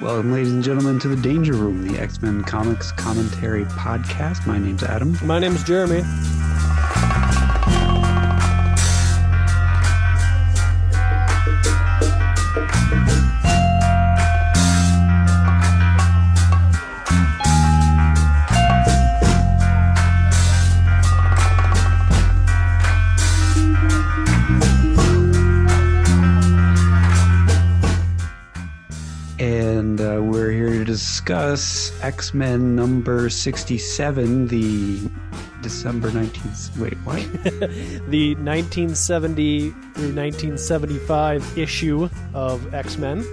Welcome, ladies and gentlemen, to the Danger Room, the X Men Comics Commentary Podcast. My name's Adam. My name's Jeremy. Discuss X Men number 67, the December 19th. Wait, what? The 1970 through 1975 issue of X Men.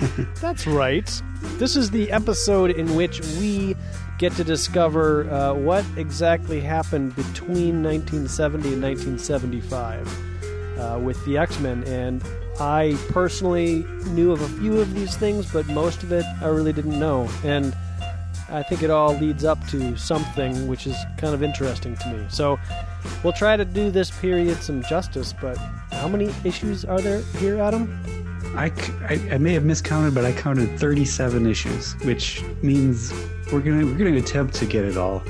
That's right. This is the episode in which we get to discover uh, what exactly happened between 1970 and 1975 uh, with the X Men. And I personally knew of a few of these things, but most of it I really didn't know. And I think it all leads up to something which is kind of interesting to me. So we'll try to do this period some justice, but how many issues are there here, Adam? I I may have miscounted, but I counted 37 issues, which means we're gonna we're gonna attempt to get it all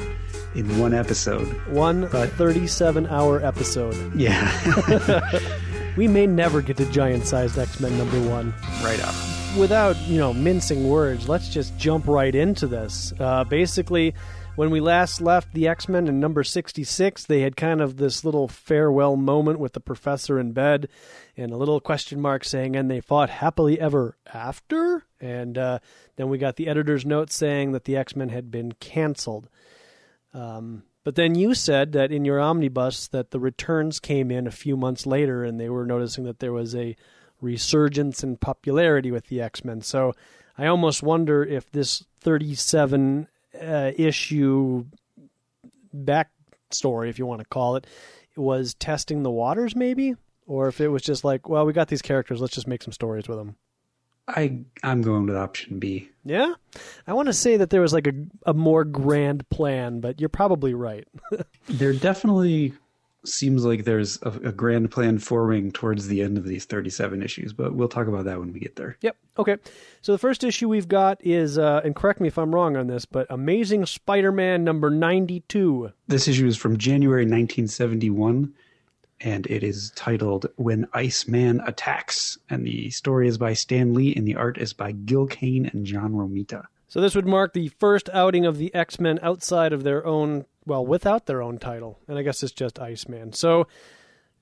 in one episode. One But- 37 hour episode. Yeah, We may never get to giant sized X Men number one. right up. without you know mincing words, let's just jump right into this. Uh, basically, when we last left the X Men in number sixty six, they had kind of this little farewell moment with the professor in bed, and a little question mark saying, "And they fought happily ever after." And uh, then we got the editor's note saying that the X Men had been canceled. Um, but then you said that in your omnibus that the returns came in a few months later, and they were noticing that there was a resurgence in popularity with the X Men. So I almost wonder if this 37 uh, issue backstory, if you want to call it, was testing the waters, maybe, or if it was just like, well, we got these characters, let's just make some stories with them. I I'm going with option B. Yeah, I want to say that there was like a, a more grand plan, but you're probably right. There definitely seems like there's a, a grand plan forming towards the end of these 37 issues, but we'll talk about that when we get there. Yep. Okay. So the first issue we've got is, uh, and correct me if I'm wrong on this, but Amazing Spider-Man number 92. This issue is from January 1971, and it is titled When Iceman Attacks. And the story is by Stan Lee, and the art is by Gil Kane and John Romita. So this would mark the first outing of the X-Men outside of their own, well, without their own title, and I guess it's just Iceman. So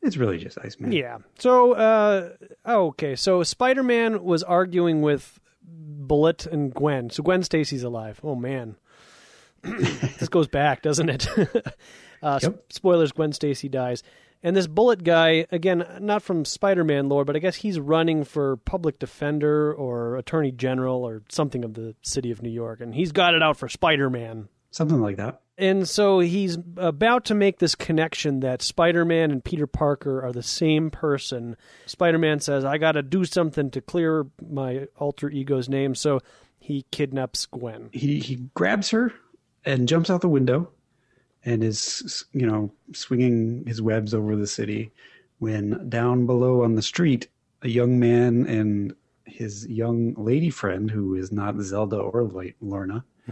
It's really just Iceman. yeah. So uh, oh, okay. So Spider-Man was arguing with Bullet and Gwen. So Gwen Stacy's alive. Oh man, this goes back, doesn't it? uh, Yep. sp- spoilers: Gwen Stacy dies, and this Bullet guy, again, not from Spider-Man lore, but I guess he's running for public defender or attorney general or something of the city of New York, and he's got it out for Spider-Man. Something like that. And so he's about to make this connection that Spider Man and Peter Parker are the same person. Spider Man says, I got to do something to clear my alter ego's name. So he kidnaps Gwen. He, he grabs her and jumps out the window and is, you know, swinging his webs over the city when down below on the street, a young man and his young lady friend, who is not Zelda or Lo- Lorna,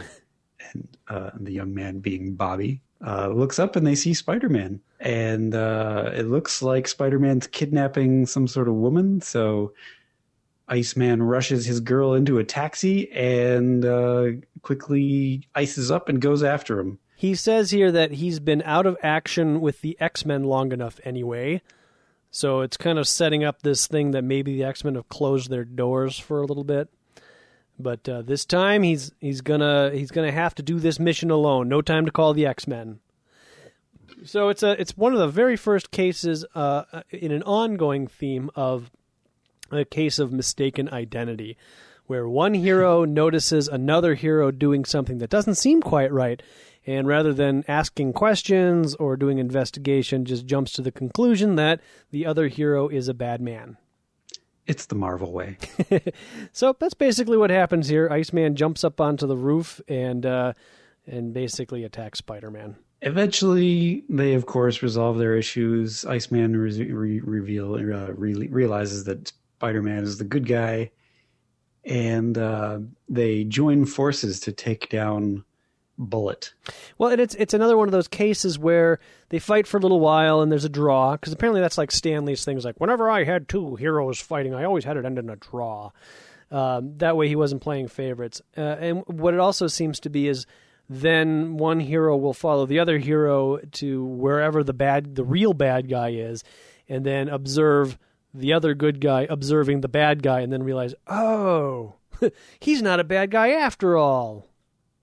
and uh, the young man being Bobby, uh, looks up and they see Spider Man. And uh, it looks like Spider Man's kidnapping some sort of woman. So Iceman rushes his girl into a taxi and uh, quickly ices up and goes after him. He says here that he's been out of action with the X Men long enough anyway. So it's kind of setting up this thing that maybe the X Men have closed their doors for a little bit. But uh, this time he's he's gonna he's gonna have to do this mission alone. No time to call the X Men. So it's a it's one of the very first cases uh, in an ongoing theme of a case of mistaken identity, where one hero notices another hero doing something that doesn't seem quite right, and rather than asking questions or doing investigation, just jumps to the conclusion that the other hero is a bad man. It's the Marvel way. So that's basically what happens here. Iceman jumps up onto the roof and uh, and basically attacks Spider-Man. Eventually, they of course resolve their issues. Iceman re- re- reveal uh, re- realizes that Spider-Man is the good guy, and uh, they join forces to take down Bullet. Well, and it's it's another one of those cases where they fight for a little while and there's a draw because apparently that's like Stan Lee's things. Like whenever I had two heroes fighting, I always had it end in a draw. Um, that way, he wasn't playing favorites. Uh, and what it also seems to be is then one hero will follow the other hero to wherever the bad, the real bad guy is, and then observe the other good guy observing the bad guy, and then realize, oh, he's not a bad guy after all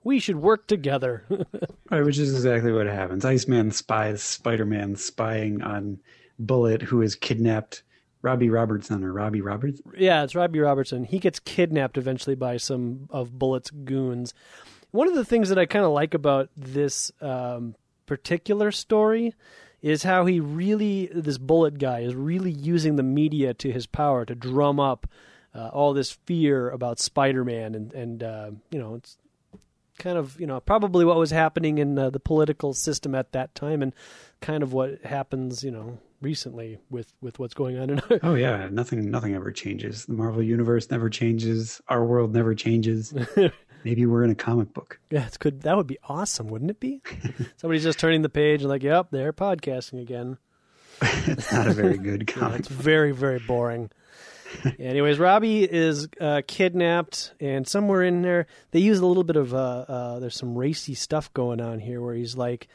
we should work together. right, which is exactly what happens. Iceman spies Spider Man spying on Bullet, who is kidnapped. Robbie Robertson or Robbie Roberts? Yeah, it's Robbie Robertson. He gets kidnapped eventually by some of Bullet's goons. One of the things that I kind of like about this um, particular story is how he really, this Bullet guy, is really using the media to his power to drum up uh, all this fear about Spider-Man, and and uh, you know, it's kind of you know probably what was happening in uh, the political system at that time and kind of what happens you know recently with with what's going on in our oh yeah. Nothing nothing ever changes. The marvel universe never changes. Our world never changes. Maybe we're in a comic book. Yeah it's good. That would be awesome wouldn't it be? Somebody's just turning the page and like yep they're podcasting again. It's not a very good comic yeah, it's very very boring Anyways, Robbie is uh, kidnapped, and somewhere in there, they use a little bit of uh, uh, there's some racy stuff going on here, where he's like,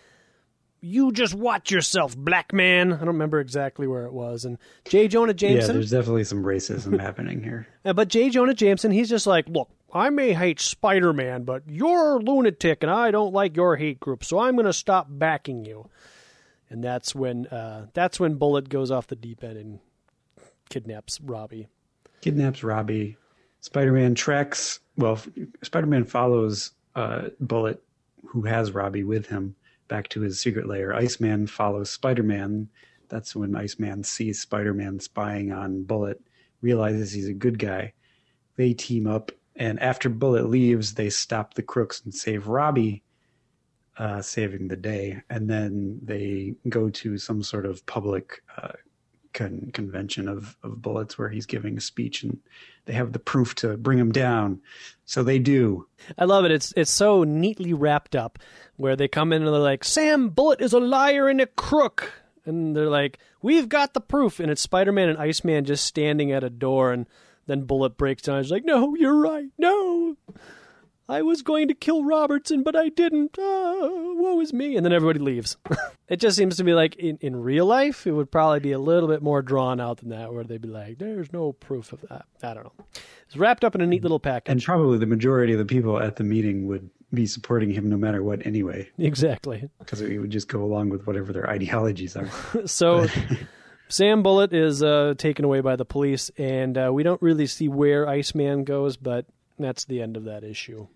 "You just watch yourself, black man." I don't remember exactly where it was, and J. Jonah Jameson. Yeah, there's definitely some racism happening here. Uh, but J. Jonah Jameson, he's just like, "Look, I may hate Spider Man, but you're a lunatic, and I don't like your hate group, so I'm going to stop backing you." And that's when uh, that's when Bullet goes off the deep end and kidnaps Robbie. Kidnaps Robbie. Spider Man tracks, well, Spider Man follows uh, Bullet, who has Robbie with him, back to his secret lair. Iceman follows Spider Man. That's when Iceman sees Spider Man spying on Bullet, realizes he's a good guy. They team up, and after Bullet leaves, they stop the crooks and save Robbie, uh, saving the day. And then they go to some sort of public uh, con- convention of, of bullets where he's giving a speech and they have the proof to bring him down. So they do. I love it. It's it's so neatly wrapped up where they come in and they're like, Sam Bullet is a liar and a crook. And they're like, We've got the proof. And it's Spider Man and Iceman just standing at a door and then Bullet breaks down. He's like, No, you're right. No. I was going to kill Robertson, but I didn't. Oh, woe is me. And then everybody leaves. it just seems to me like in, in real life, it would probably be a little bit more drawn out than that, where they'd be like, there's no proof of that. I don't know. It's wrapped up in a neat little package. And probably the majority of the people at the meeting would be supporting him no matter what anyway. Exactly. Because it would just go along with whatever their ideologies are. so. Sam Bullet is uh, taken away by the police, and uh, we don't really see where Iceman goes, but that's the end of that issue.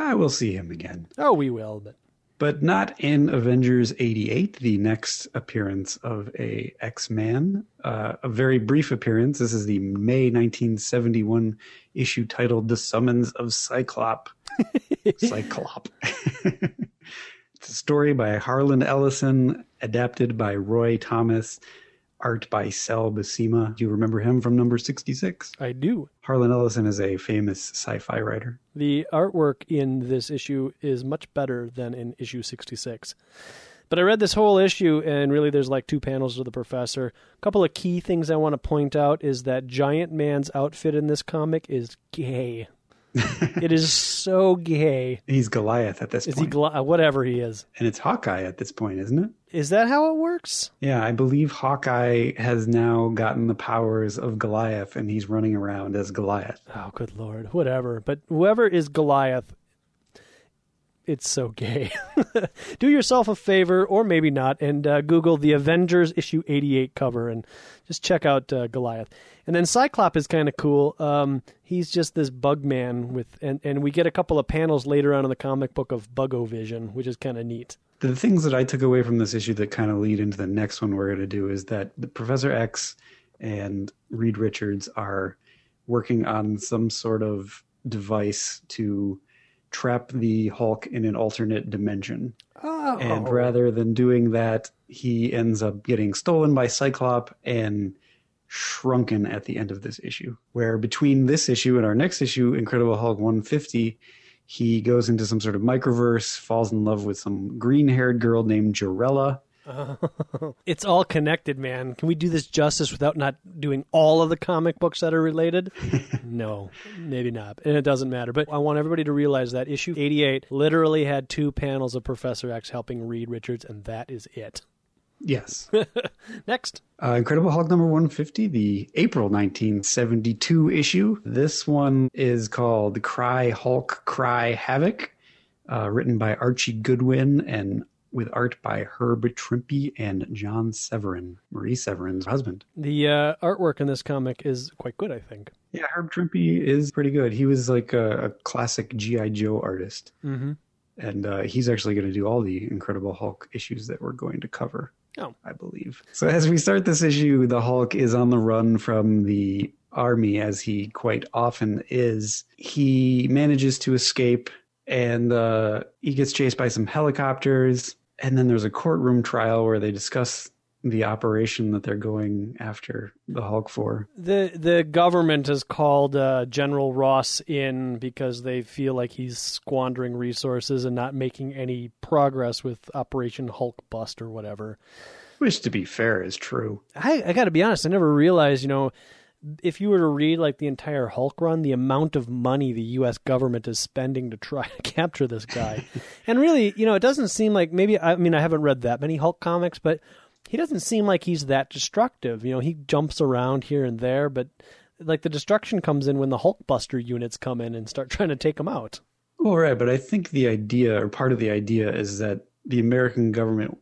I will see him again. Oh, we will, but but not in Avengers 88, the next appearance of a X-Man. Uh, a very brief appearance. This is the May 1971 issue titled "The Summons of Psyklop." Psyklop. it's a story by Harlan Ellison, adapted by Roy Thomas, art by Sal Buscema. Do you remember him from number 66? I do. Harlan Ellison is a famous sci fi writer. The artwork in this issue is much better than in issue 66. But I read this whole issue, and really there's like two panels of the professor. A couple of key things I want to point out is that Giant Man's outfit in this comic is gay. it is so gay. He's Goliath at this is point. He Goli- whatever he is. And it's Hawkeye at this point, isn't it? Is that how it works? Yeah, I believe Hawkeye has now gotten the powers of Goliath and he's running around as Goliath. Oh, good lord. Whatever. But whoever is Goliath, it's so gay. Do yourself a favor, or maybe not, and uh, Google the Avengers issue 88 cover and just check out uh, Goliath. And then Psyklop is kind of cool. Um, he's just this bug man with, and, and we get a couple of panels later on in the comic book of Bug-O-Vision, which is kind of neat. The things that I took away from this issue that kind of lead into the next one we're going to do is that the Professor X and Reed Richards are working on some sort of device to trap the Hulk in an alternate dimension. Oh. And rather than doing that, he ends up getting stolen by Psyklop and shrunken at the end of this issue. Where between this issue and our next issue, Incredible Hulk 150, he goes into some sort of microverse, falls in love with some green haired girl named Jarella. It's all connected, man. Can we do this justice without not doing all of the comic books that are related? no, maybe not. And it doesn't matter. But I want everybody to realize that issue 88 literally had two panels of Professor X helping Reed Richards, and that is it. Yes. Next. Uh, Incredible Hulk number 150, the April 1972 issue. This one is called Cry Hulk, Cry Havoc, uh, written by Archie Goodwin and with art by Herb Trimpe and John Severin, Marie Severin's husband. The uh, artwork in this comic is quite good, I think. Yeah, Herb Trimpe is pretty good. He was like a, a classic G.I. Joe artist. Mm-hmm. And uh, he's actually going to do all the Incredible Hulk issues that we're going to cover. Oh. I believe. So as we start this issue, the Hulk is on the run from the army, as he quite often is. He manages to escape and uh, he gets chased by some helicopters and then there's a courtroom trial where they discuss the operation that they're going after the Hulk for. The the government has called uh, General Ross in because they feel like he's squandering resources and not making any progress with Operation Hulk Bust or whatever. Which, to be fair, is true. I, I got to be honest. I never realized, you know, if you were to read like the entire Hulk run, the amount of money the U.S. government is spending to try to capture this guy, and really, you know, it doesn't seem like maybe I mean I haven't read that many Hulk comics, but he doesn't seem like he's that destructive. You know, he jumps around here and there, but like the destruction comes in when the Hulkbuster units come in and start trying to take him out. Well, right, but I think the idea or part of the idea is that the American government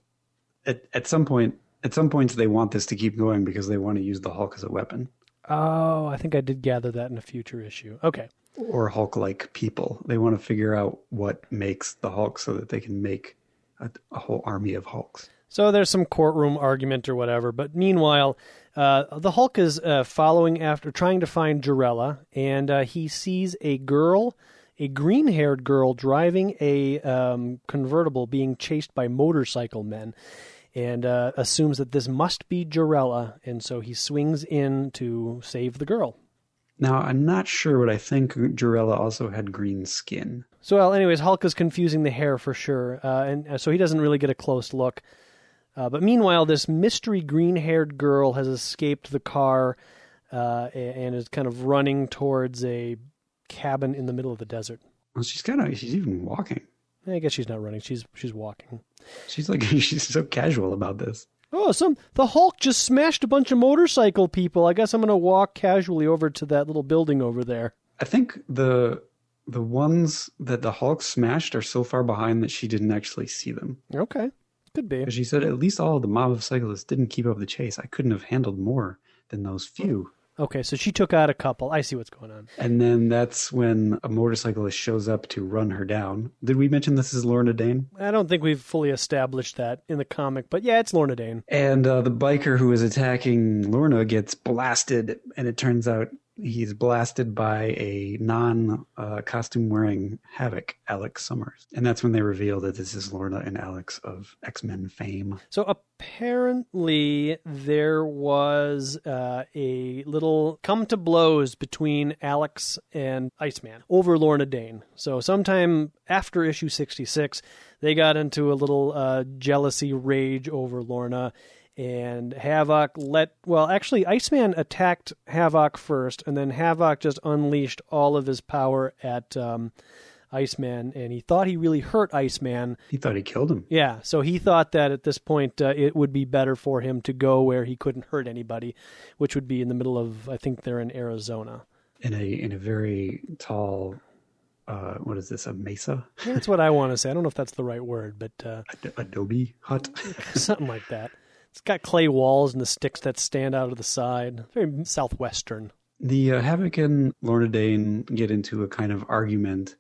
at at some point at some points they want this to keep going because they want to use the Hulk as a weapon. Oh, I think I did gather that in a future issue. Okay. Or Hulk like people. They want to figure out what makes the Hulk so that they can make a, a whole army of Hulks. So there's some courtroom argument or whatever. But meanwhile, uh, the Hulk is uh, following after, trying to find Jarella, and uh, he sees a girl, a green haired girl, driving a um, convertible being chased by motorcycle men and uh, assumes that this must be Jarella, and so he swings in to save the girl. Now, I'm not sure, but I think Jarella also had green skin. So, well, anyways, Hulk is confusing the hair for sure, uh, and uh, so he doesn't really get a close look. Uh, but meanwhile, this mystery green-haired girl has escaped the car uh, and is kind of running towards a cabin in the middle of the desert. Well, she's kind of she's even walking. I guess she's not running; she's she's walking. She's like she's so casual about this. Oh, some the Hulk just smashed a bunch of motorcycle people. I guess I'm going to walk casually over to that little building over there. I think the the ones that the Hulk smashed are so far behind that she didn't actually see them. Okay, could be. She said at least all of the mob of cyclists didn't keep up the chase. I couldn't have handled more than those few. Okay, so she took out a couple. I see what's going on. And then that's when a motorcyclist shows up to run her down. Did we mention this is Lorna Dane? I don't think we've fully established that in the comic, but yeah, it's Lorna Dane. And uh, the biker who is attacking Lorna gets blasted, and it turns out he's blasted by a non uh, costume wearing Havoc, Alex Summers. And that's when they reveal that this is Lorna and Alex of X Men fame. So apparently, there was uh, a little come to blows between Alex and Iceman over Lorna Dane. So, sometime after issue 66, they got into a little uh, jealousy rage over Lorna and Havoc let well actually Iceman attacked Havoc first and then Havoc just unleashed all of his power at um, Iceman and he thought he really hurt Iceman. He thought he killed him. Yeah, so he thought that at this point uh, it would be better for him to go where he couldn't hurt anybody, which would be in the middle of I think they're in Arizona. In a in a very tall uh, what is this? A mesa? That's what I want to say. I don't know if that's the right word, but uh, Ad- adobe hut. something like that. It's got clay walls and the sticks that stand out of the side. Very southwestern. The uh, Havoc and Lorna Dane get into a kind of argument.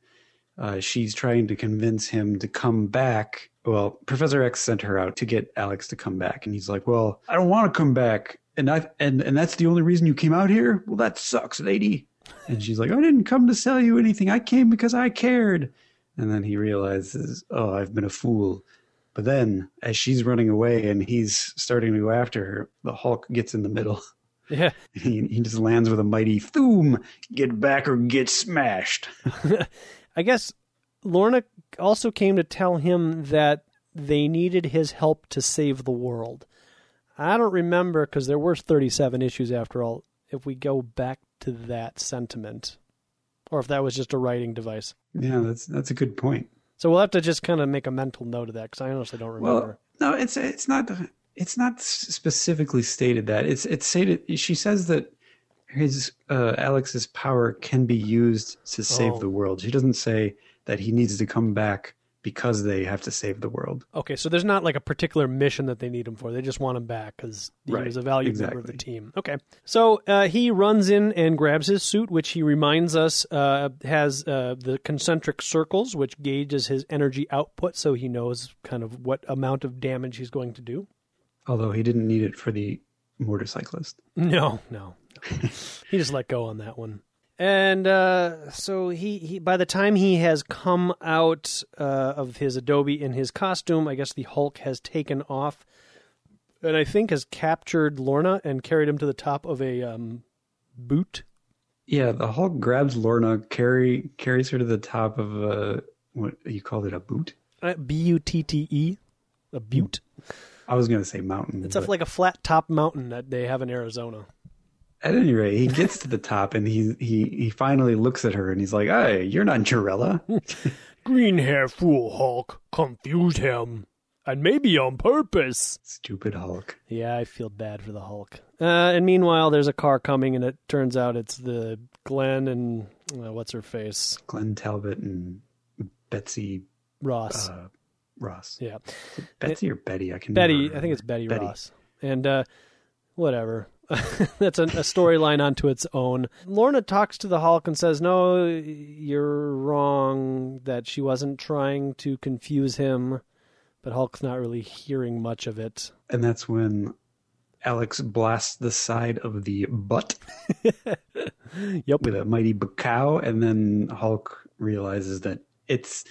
Uh, she's trying to convince him to come back. Well, Professor X sent her out to get Alex to come back, and he's like, "Well, I don't want to come back, and I and and that's the only reason you came out here. Well, that sucks, lady." And she's like, "I didn't come to sell you anything. I came because I cared." And then he realizes, "Oh, I've been a fool." But then, as she's running away and he's starting to go after her, the Hulk gets in the middle Yeah. He, he just lands with a mighty thoom. Get back or get smashed. I guess Lorna also came to tell him that they needed his help to save the world. I don't remember because there were 37 issues after all. If we go back to that sentiment, or if that was just a writing device. Yeah, that's that's a good point. So we'll have to just kind of make a mental note of that because I honestly don't remember. Well, no, it's it's not it's not specifically stated that it's it's stated. She says that his uh, Alex's power can be used to save Oh. the world. She doesn't say that he needs to come back because they have to save the world. okay, so there's not like a particular mission that they need him for. They just want him back because he Right, was a valued member of the team. Okay, so uh, he runs in and grabs his suit, which he reminds us uh, has uh, the concentric circles, which gauges his energy output, so he knows kind of what amount of damage he's going to do. Although he didn't need it for the motorcyclist. No, no. he just let go on that one. And uh, so he, he, by the time he has come out uh, of his Adobe in his costume, I guess the Hulk has taken off, and I think has captured Lorna and carried him to the top of a um, boot. Yeah, the Hulk grabs Lorna, carry carries her to the top of a what you called it a boot. Uh, B U T T E, a butte. I was going to say mountain. It's a, but like a flat top mountain that they have in Arizona. At any rate, he gets to the top and he he he finally looks at her and he's like, "Hey, you're not Jarella." Green hair fool Hulk confused him, and maybe on purpose. Stupid Hulk. Yeah, I feel bad for the Hulk. Uh, and meanwhile, there's a car coming, and it turns out it's the Glenn and uh, what's her face Glenn Talbot and Betsy Ross. uh, Ross. yeah, Betsy or Betty? I can Betty. never I think it's remember. Betty, Ross. And uh, whatever. That's a, a storyline unto its own. Lorna talks to the Hulk and says, "No, you're wrong. That she wasn't trying to confuse him." But Hulk's not really hearing much of it. And that's when Alex blasts the side of the butt Yep. with a mighty bacow, and then Hulk realizes that it's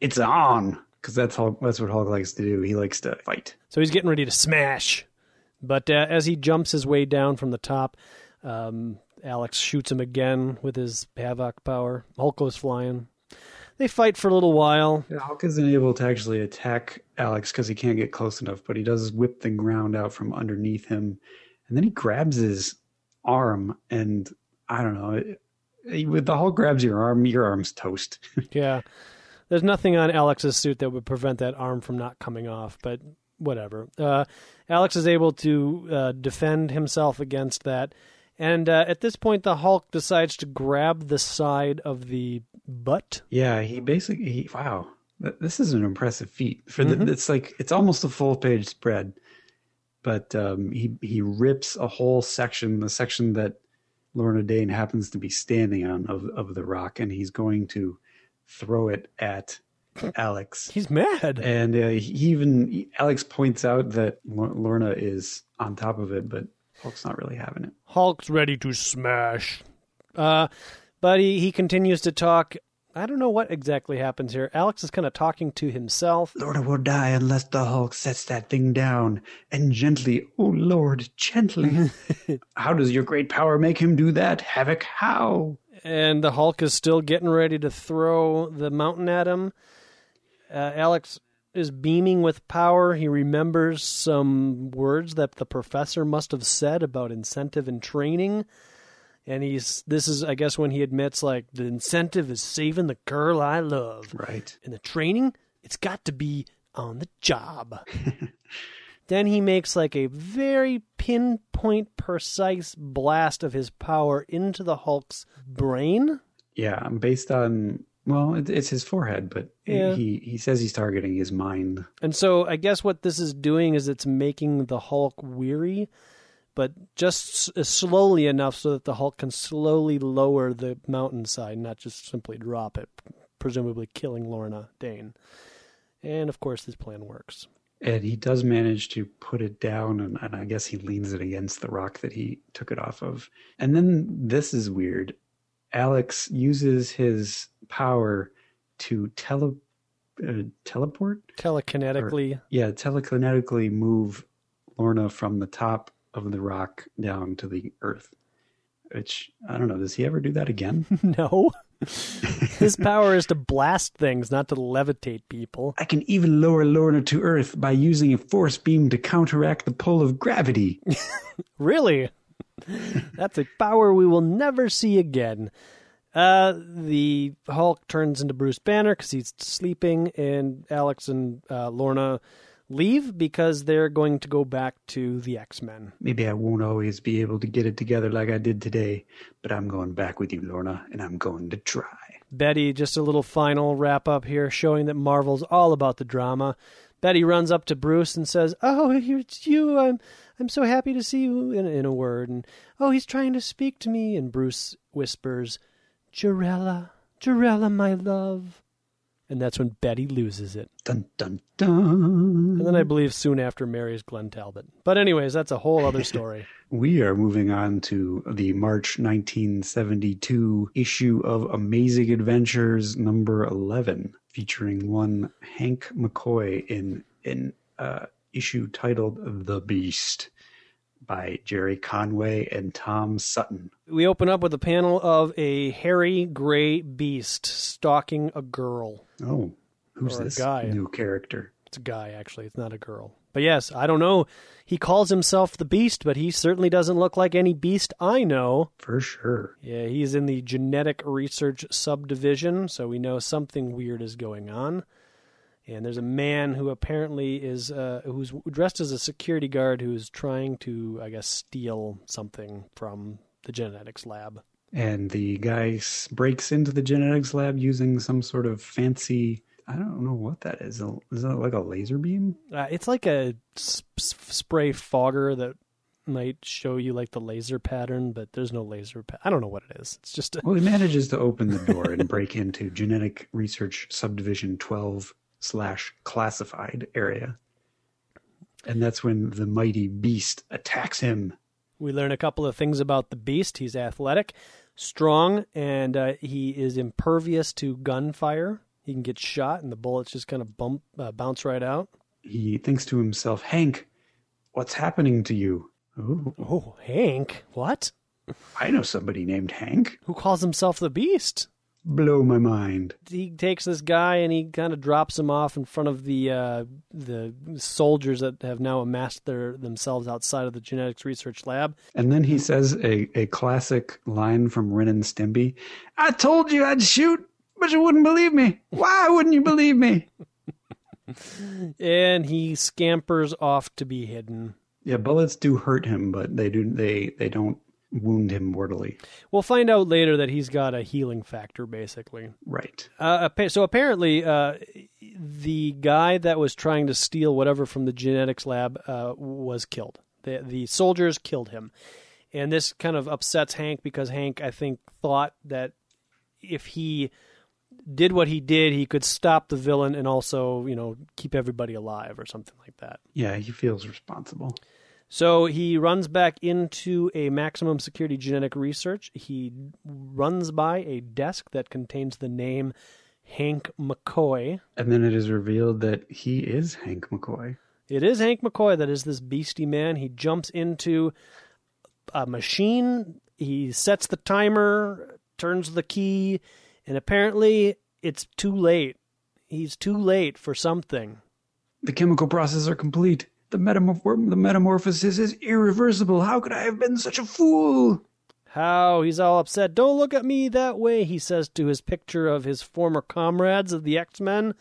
it's on because that's Hulk, that's what Hulk likes to do. He likes to fight. So he's getting ready to smash. But uh, as he jumps his way down from the top, um, Alex shoots him again with his havoc power. Hulk goes flying. They fight for a little while. Yeah, Hulk isn't able to actually attack Alex because he can't get close enough, but he does whip the ground out from underneath him, and then he grabs his arm, and I don't know. It, it- with the Hulk grabs your arm, your arm's toast. Yeah. There's nothing on Alex's suit that would prevent that arm from not coming off, but whatever. Uh, Alex is able to uh, defend himself against that. And uh, at this point, the Hulk decides to grab the side of the butt. yeah, he basically he, wow. This is an impressive feat. For the, it's like it's almost a full page spread, but um, he he rips a whole section, the section that Lorna Dane happens to be standing on of of the rock, and he's going to throw it at Alex. He's mad. And uh, he even he- Alex points out that Lor- Lorna is on top of it, but Hulk's not really having it. Hulk's ready to smash. Uh, but he, he continues to talk. I don't know what exactly happens here. Alex is kind of talking to himself. Lorna will die unless the Hulk sets that thing down. And gently, oh Lord, gently. how does your great power make him do that? Havoc, how? and the Hulk is still getting ready to throw the mountain at him. Uh, Alex is beaming with power. He remembers some words that the professor must have said about incentive and training. And he's this is I guess when he admits like the incentive is saving the girl I love. Right. And the training, it's got to be on the job. then he makes like a very pinpoint precise blast of his power into the Hulk's brain. Yeah, based on well, it, it's his forehead, but Yeah. he he says he's targeting his mind. And so I guess what this is doing is it's making the Hulk weary, but just s- uh, slowly enough so that the Hulk can slowly lower the mountainside, not just simply drop it, presumably killing Lorna Dane. And of course, this plan works. And he does manage to put it down, and, and I guess he leans it against the rock that he took it off of. And then this is weird. Alex uses his power to tele, uh, teleport, Telekinetically, yeah, telekinetically move Lorna from the top of the rock down to the earth. Which I don't know. Does he ever do that again? no. His power is to blast things, not to levitate people. I can even lower Lorna to earth by using a force beam to counteract the pull of gravity. really? That's a power we will never see again. Uh, the Hulk turns into Bruce Banner because he's sleeping, and Alex and uh, Lorna leave because they're going to go back to the X Men. Maybe I won't always be able to get it together like I did today, but I'm going back with you, Lorna, and I'm going to try. Betty, just a little final wrap up here, showing that Marvel's all about the drama. Betty runs up to Bruce and says, "Oh, it's you! I'm I'm so happy to see you." In in a word, and oh, he's trying to speak to me. And Bruce whispers, "Jarella, Jarella, my love." and that's when Betty loses it. Dun dun dun. And then I believe soon after marries Glenn Talbot. But anyways, that's a whole other story. we are moving on to the March 1972 issue of Amazing Adventures number 11, featuring one Hank McCoy in an uh, issue titled "The Beast." by Gerry Conway and Tom Sutton. We open up with a panel of a hairy gray beast stalking a girl. Oh, who's this guy? new character? It's a guy, actually. It's not a girl. But yes, I don't know. He calls himself the Beast, but he certainly doesn't look like any beast I know. For sure. Yeah, he's in the genetic research subdivision, so we know something weird is going on and there's a man who apparently is uh, who's dressed as a security guard who's trying to, I guess, steal something from the genetics lab. And the guy breaks into the genetics lab using some sort of fancy. I don't know what that is. Is that like a laser beam? Uh, it's like a sp- spray fogger that might show you like the laser pattern, but there's no laser. Pa- I don't know what it is. It's just. A- well, he manages to open the door and break into Genetic Research Subdivision 12 slash classified area. And that's when the mighty beast attacks him. We learn a couple of things about the beast. He's athletic, strong, and uh, he is impervious to gunfire. He can get shot, and the bullets just kind of bump, uh, bounce right out. He thinks to himself, Hank, what's happening to you? Ooh. Oh, Hank? What? I know somebody named Hank. Who calls himself the Beast? blow my mind. He takes this guy and he kind of drops him off in front of the uh, the soldiers that have now amassed their themselves outside of the genetics research lab. And then he says a, a classic line from Ren and Stimpy: "I told you I'd shoot, but you wouldn't believe me. Why wouldn't you believe me?" and he scampers off to be hidden. Yeah, bullets do hurt him, but they do they they don't wound him mortally. We'll find out later that he's got a healing factor, basically. Right. Uh, so apparently, uh, the guy that was trying to steal whatever from the genetics lab uh, was killed. The, the soldiers killed him. And this kind of upsets Hank because Hank, I think, thought that if he did what he did, he could stop the villain and also, you know, keep everybody alive or something like that. Yeah, he feels responsible. So he runs back into a maximum security genetic research. He runs by a desk that contains the name Hank McCoy. And then it is revealed that he is Hank McCoy. It is Hank McCoy that is this beastie man. He jumps into a machine, he sets the timer, turns the key, and apparently it's too late. He's too late for something. The chemical processes are complete. The, metamorph- the metamorphosis is irreversible. How could I have been such a fool? How he's all upset. Don't look at me that way, he says to his picture of his former comrades of the X Men.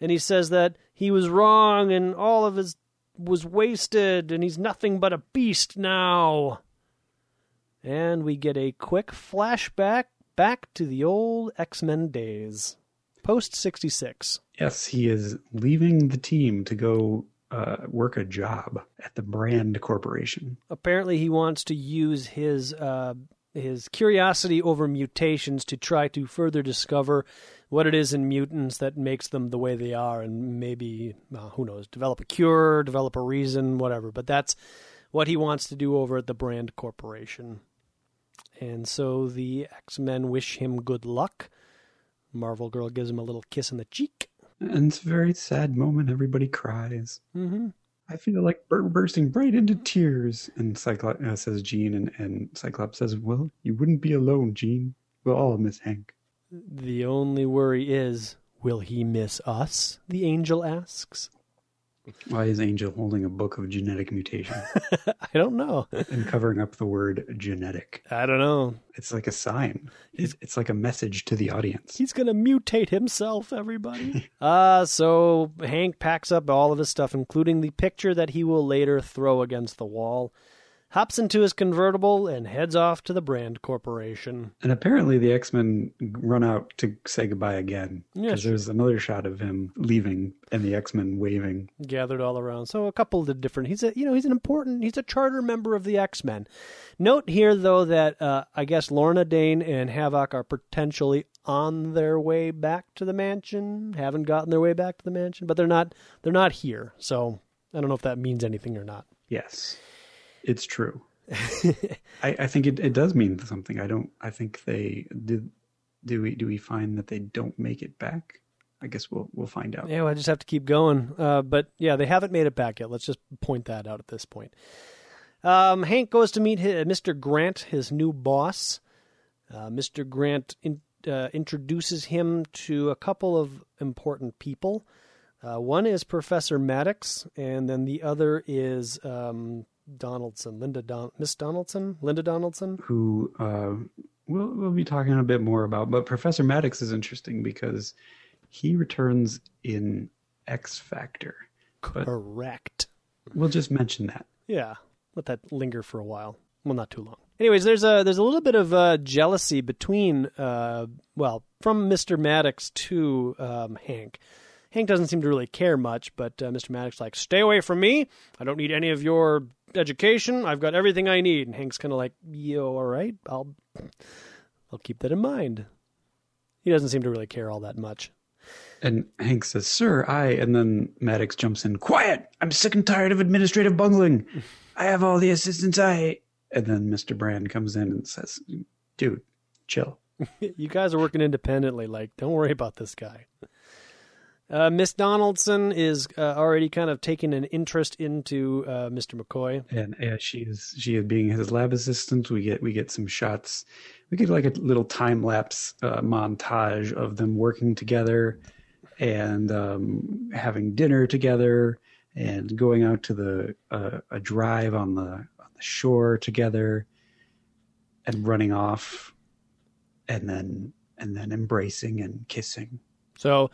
And he says that he was wrong and all of his was wasted and he's nothing but a beast now. And we get a quick flashback back to the old X Men days. Post 66. Yes, he is leaving the team to go uh, work a job at the Brand Corporation. Apparently, he wants to use his uh, his curiosity over mutations to try to further discover what it is in mutants that makes them the way they are, and maybe uh, who knows, develop a cure, develop a reason, whatever. But that's what he wants to do over at the Brand Corporation. And so the X Men wish him good luck. Marvel Girl gives him a little kiss in the cheek and it's a very sad moment. Everybody cries. Mm-hmm. I feel like bur- bursting right into tears. And Cyclops uh, says Jean, and, and Cyclops says, Well, you wouldn't be alone, Jean. We'll all miss Hank. The only worry is, will he miss us? The angel asks. Why is Angel holding a book of genetic mutation I don't know. and covering up the word genetic? I don't know. It's like a sign. It's, it's like a message to the audience. He's gonna mutate himself, everybody. uh so Hank packs up all of his stuff, including the picture that he will later throw against the wall, hops into his convertible, and heads off to the Brand Corporation. And apparently the X Men run out to say goodbye again. Yeah, Because sure. there's another shot of him leaving and the X Men waving. Gathered all around. So a couple of the different he's a you know, he's an important he's a charter member of the X Men. Note here though that uh, I guess Lorna Dane and Havoc are potentially on their way back to the mansion. Haven't gotten their way back to the mansion, but they're not they're not here. So I don't know if that means anything or not. Yes, it's true. I, I think it, it does mean something. I don't. I think they did. Do we do we find that they don't make it back? I guess we'll we'll find out. Yeah, well, I just have to keep going. Uh, but yeah, they haven't made it back yet. Let's just point that out at this point. Um, Hank goes to meet hi Mr. Grant, his new boss. Uh, Mr. Grant in, uh, introduces him to a couple of important people. Uh, one is Professor Maddicks, and then the other is um, Donaldson, Linda Don- Miss Donaldson, Linda Donaldson. Who uh, we'll we'll be talking a bit more about. But Professor Maddicks is interesting because he returns in X Factor. Correct. we'll just mention that. Yeah, let that linger for a while. Well, not too long. Anyways, there's a there's a little bit of uh, jealousy between uh, well from Mr. Maddicks to um, Hank. Hank doesn't seem to really care much, but uh, Mr. Maddicks like, stay away from me. I don't need any of your education. I've got everything I need. And Hank's kind of like, yo, all right, I'll I'll keep that in mind. He doesn't seem to really care all that much. And Hank says, Sir, I. And then Maddicks jumps in, Quiet! I'm sick and tired of administrative bungling. I have all the assistance I. And then Mr. Brand comes in and says, Dude, chill. you guys are working independently. Like, don't worry about this guy. Uh, Miss Donaldson is uh, already kind of taking an interest into uh, Mr. McCoy. And yeah, she is she is being his lab assistant. We get we get some shots. We get like a little time lapse uh, montage of them working together and um, having dinner together and going out to the uh, a drive on the on the shore together and running off and then and then embracing and kissing. So,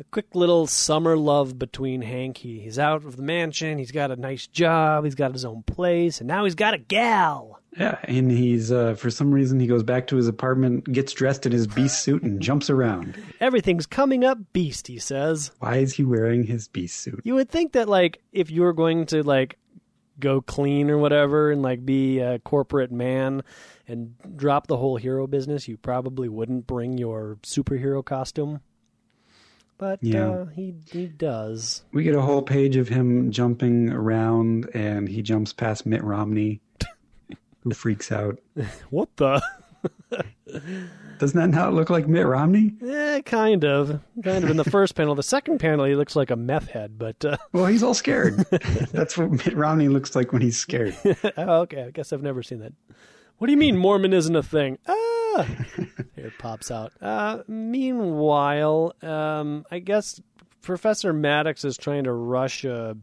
a quick little summer love between Hank. He, he's out of the mansion. He's got a nice job. He's got his own place, and now he's got a gal. Yeah, and he's uh, for some reason he goes back to his apartment, gets dressed in his beast suit, and jumps around. Everything's coming up beast, he says. Why is he wearing his beast suit? You would think that like if you were going to like go clean or whatever and like be a corporate man and drop the whole hero business, you probably wouldn't bring your superhero costume. But Yeah. uh, he he does. We get a whole page of him jumping around, and he jumps past Mitt Romney, who freaks out. What the? Doesn't that not look like Mitt Romney? eh, kind of, kind of. In the first panel, the second panel, he looks like a meth head. But uh, Well, he's all scared. That's what Mitt Romney looks like when he's scared. oh, okay, I guess I've never seen that. What do you mean Mormon isn't a thing? Ah, it pops out. Uh, meanwhile, um, I guess Professor Maddicks is trying to rush a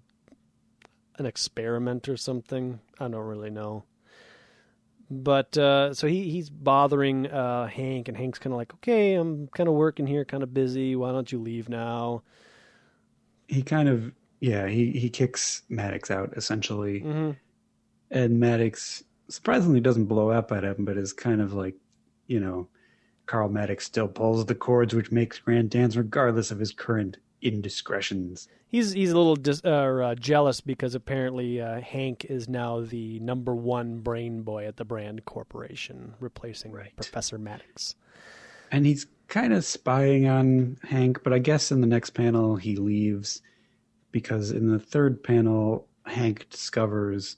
an experiment or something. I don't really know. But uh, so he he's bothering uh, Hank, and Hank's kind of like, okay, I'm kind of working here, kind of busy. Why don't you leave now? He kind of, yeah, he, he kicks Maddicks out essentially. hmm And Maddicks surprisingly doesn't blow up at him, but is kind of like, you know, Carl Maddicks still pulls the cords which makes Grant dance regardless of his current indiscretions. He's he's a little dis, uh, uh, jealous because apparently uh, Hank is now the number one brain boy at the Brand Corporation, replacing Right. Professor Maddicks. And he's kind of spying on Hank, but I guess in the next panel he leaves because in the third panel, Hank discovers,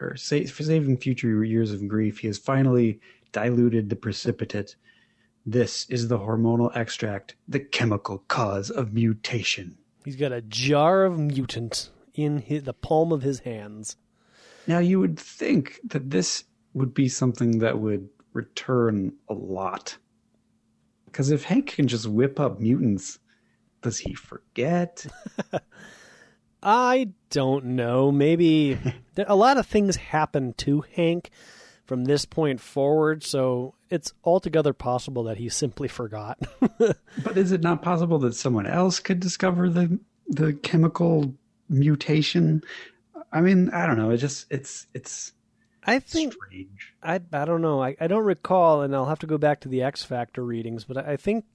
or sa- for saving future years of grief, he has finally diluted the precipitate. This is the hormonal extract, the chemical cause of mutation. He's got a jar of mutant in his, the palm of his hands. Now, you would think that this would be something that would return a lot. Because if Hank can just whip up mutants, does he forget? I don't know. Maybe a lot of things happen to Hank from this point forward, so it's altogether possible that he simply forgot. but is it not possible that someone else could discover the the chemical mutation? I mean, I don't know. It just it's it's I think strange. I I don't know. I, I don't recall, and I'll have to go back to the X Factor readings, but I, I think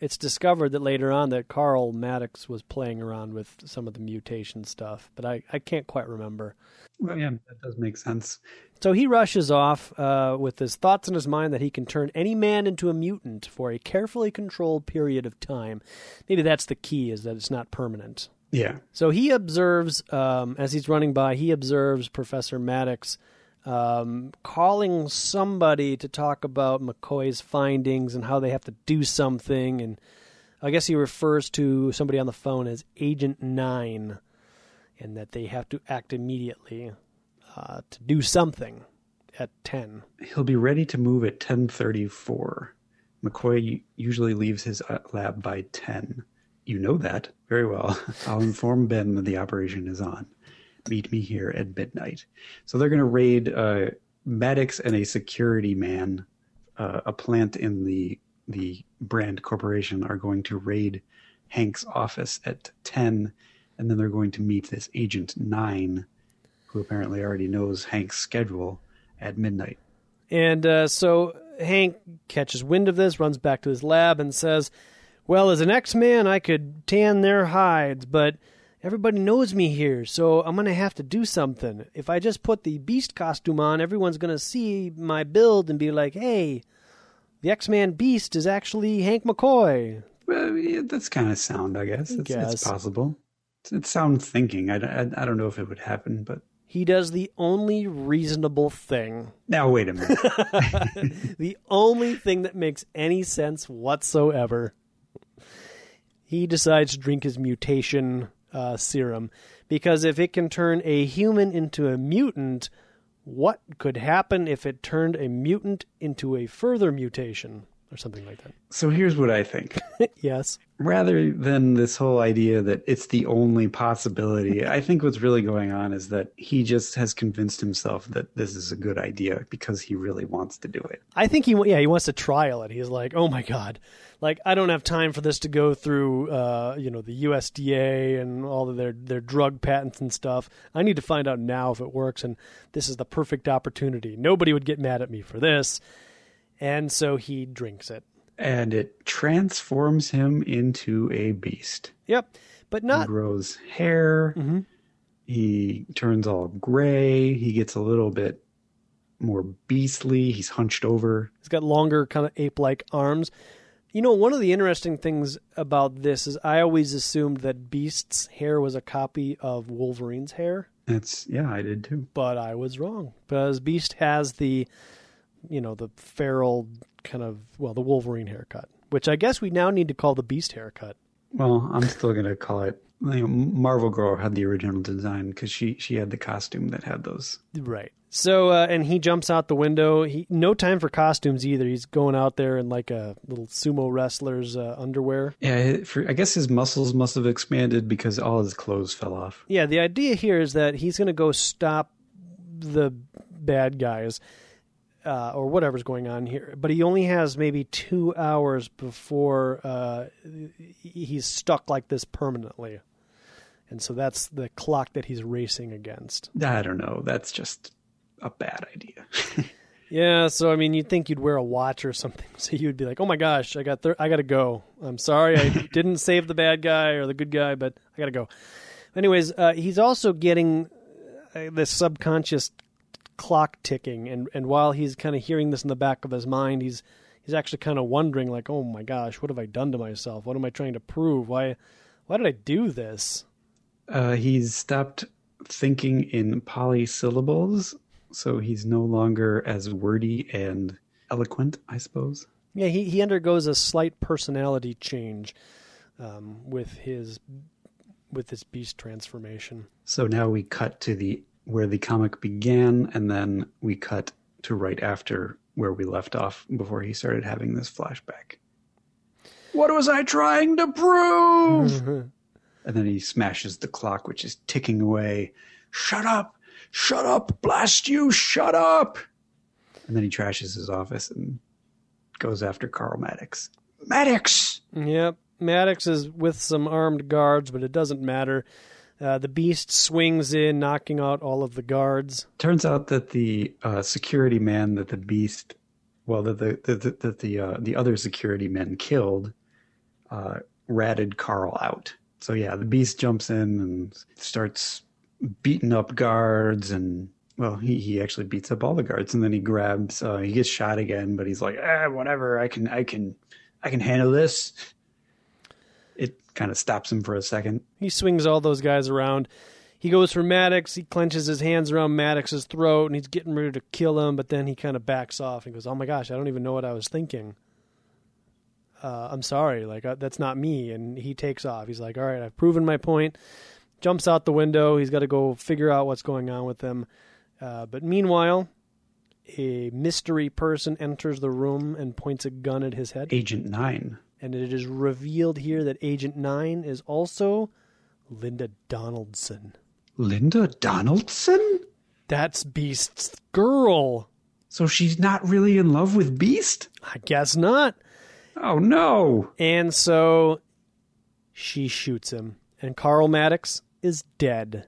it's discovered that later on that Carl Maddicks was playing around with some of the mutation stuff, but I, I can't quite remember. Well, yeah, that does make sense. So he rushes off uh, with his thoughts in his mind that he can turn any man into a mutant for a carefully controlled period of time. Maybe that's the key, is that it's not permanent. Yeah. So he observes, um, as he's running by, he observes Professor Maddicks um, calling somebody to talk about McCoy's findings and how they have to do something. And I guess he refers to somebody on the phone as Agent Nine, and that they have to act immediately uh, to do something at ten. He'll be ready to move at ten thirty-four. McCoy usually leaves his uh, lab by ten. You know that very well. I'll inform Ben that the operation is on meet me here at midnight. So they're going to raid uh, Maddicks and a security man, uh, a plant in the the Brand Corporation, are going to raid Hank's office at ten, and then they're going to meet this Agent Nine, who apparently already knows Hank's schedule at midnight. And uh, so Hank catches wind of this, runs back to his lab, and says, "Well, as an X-Man, I could tan their hides, but." everybody knows me here, so I'm going to have to do something. If I just put the Beast costume on, everyone's going to see my build and be like, hey, the X Man Beast is actually Hank McCoy. Well, yeah, that's kind of sound, I guess. It's, guess. it's possible. It's, sound thinking. I, I, I don't know if it would happen, but. He does the only reasonable thing. Now, wait a minute. the only thing that makes any sense whatsoever. He decides to drink his mutation uh, serum because if it can turn a human into a mutant, what could happen if it turned a mutant into a further mutation or something like that? So here's what I think. yes. Rather than this whole idea that it's the only possibility, I think what's really going on is that he just has convinced himself that this is a good idea because he really wants to do it. I think he yeah, he wants to trial it. He's like, "Oh my god, like I don't have time for this to go through uh, you know the USDA and all of their their drug patents and stuff. I need to find out now if it works and this is the perfect opportunity. Nobody would get mad at me for this. And so he drinks it. And it transforms him into a beast. Yep. But not he grows hair. Mm-hmm. He turns all gray. He gets a little bit more beastly. He's hunched over. He's got longer, kind of ape like arms. You know, one of the interesting things about this is I always assumed that Beast's hair was a copy of Wolverine's hair. That's yeah, I did too. But I was wrong because Beast has the, you know, the feral kind of well, the Wolverine haircut, which I guess we now need to call the Beast haircut. Well, I'm still gonna call it. You know, Marvel Girl had the original design because she she had the costume that had those. Right. So uh, and he jumps out the window. He no time for costumes either. He's going out there in like a little sumo wrestler's uh, underwear. Yeah, for, I guess his muscles must have expanded because all his clothes fell off. Yeah, the idea here is that he's going to go stop the bad guys uh, or whatever's going on here, but he only has maybe two hours before uh, he's stuck like this permanently. And so that's the clock that he's racing against. I don't know. That's just a bad idea. yeah, so I mean, you'd think you'd wear a watch or something, so you'd be like, "Oh my gosh, I got, thir- I got to go. I'm sorry, I didn't save the bad guy or the good guy, but I got to go." Anyways, uh, he's also getting uh, this subconscious clock ticking, and and while he's kind of hearing this in the back of his mind, he's he's actually kind of wondering, like, "Oh my gosh, what have I done to myself? What am I trying to prove? Why, why did I do this?" Uh, he's stopped thinking in polysyllables so he's no longer as wordy and eloquent, I suppose. Yeah, he, he undergoes a slight personality change um, with his with this beast transformation. So now we cut to the where the comic began, and then we cut to right after where we left off before he started having this flashback. What was I trying to prove? and then he smashes the clock, which is ticking away. Shut up! Shut up! Blast you! Shut up! And then he trashes his office and goes after Carl Maddicks. Maddicks! Yep. Maddicks is with some armed guards, but it doesn't matter. Uh, the beast swings in, knocking out all of the guards. Turns out that the uh, security man that the beast, well, that the that the the, uh, the other security men killed, uh, ratted Carl out. So yeah, the beast jumps in and starts beating up guards and well, he, he actually beats up all the guards and then he grabs uh, he gets shot again, but he's like, ah, whatever, I can I can I can handle this. Kind of stops him for a second. He swings all those guys around. He goes for Maddicks. He clenches his hands around Maddicks's throat and he's getting ready to kill him, but then he kind of backs off and goes, "Oh my gosh, I don't even know what I was thinking." Uh, I'm sorry, like uh, that's not me. And he takes off. He's like, "All right, I've proven my point." Jumps out the window. He's got to go figure out what's going on with them. Uh, but meanwhile, a mystery person enters the room and points a gun at his head. Agent Nine. And it is revealed here that Agent Nine is also Linda Donaldson. Linda Donaldson? That's Beast's girl. So she's not really in love with Beast? I guess not. Oh no. And so she shoots him. And Carl Maddicks is dead.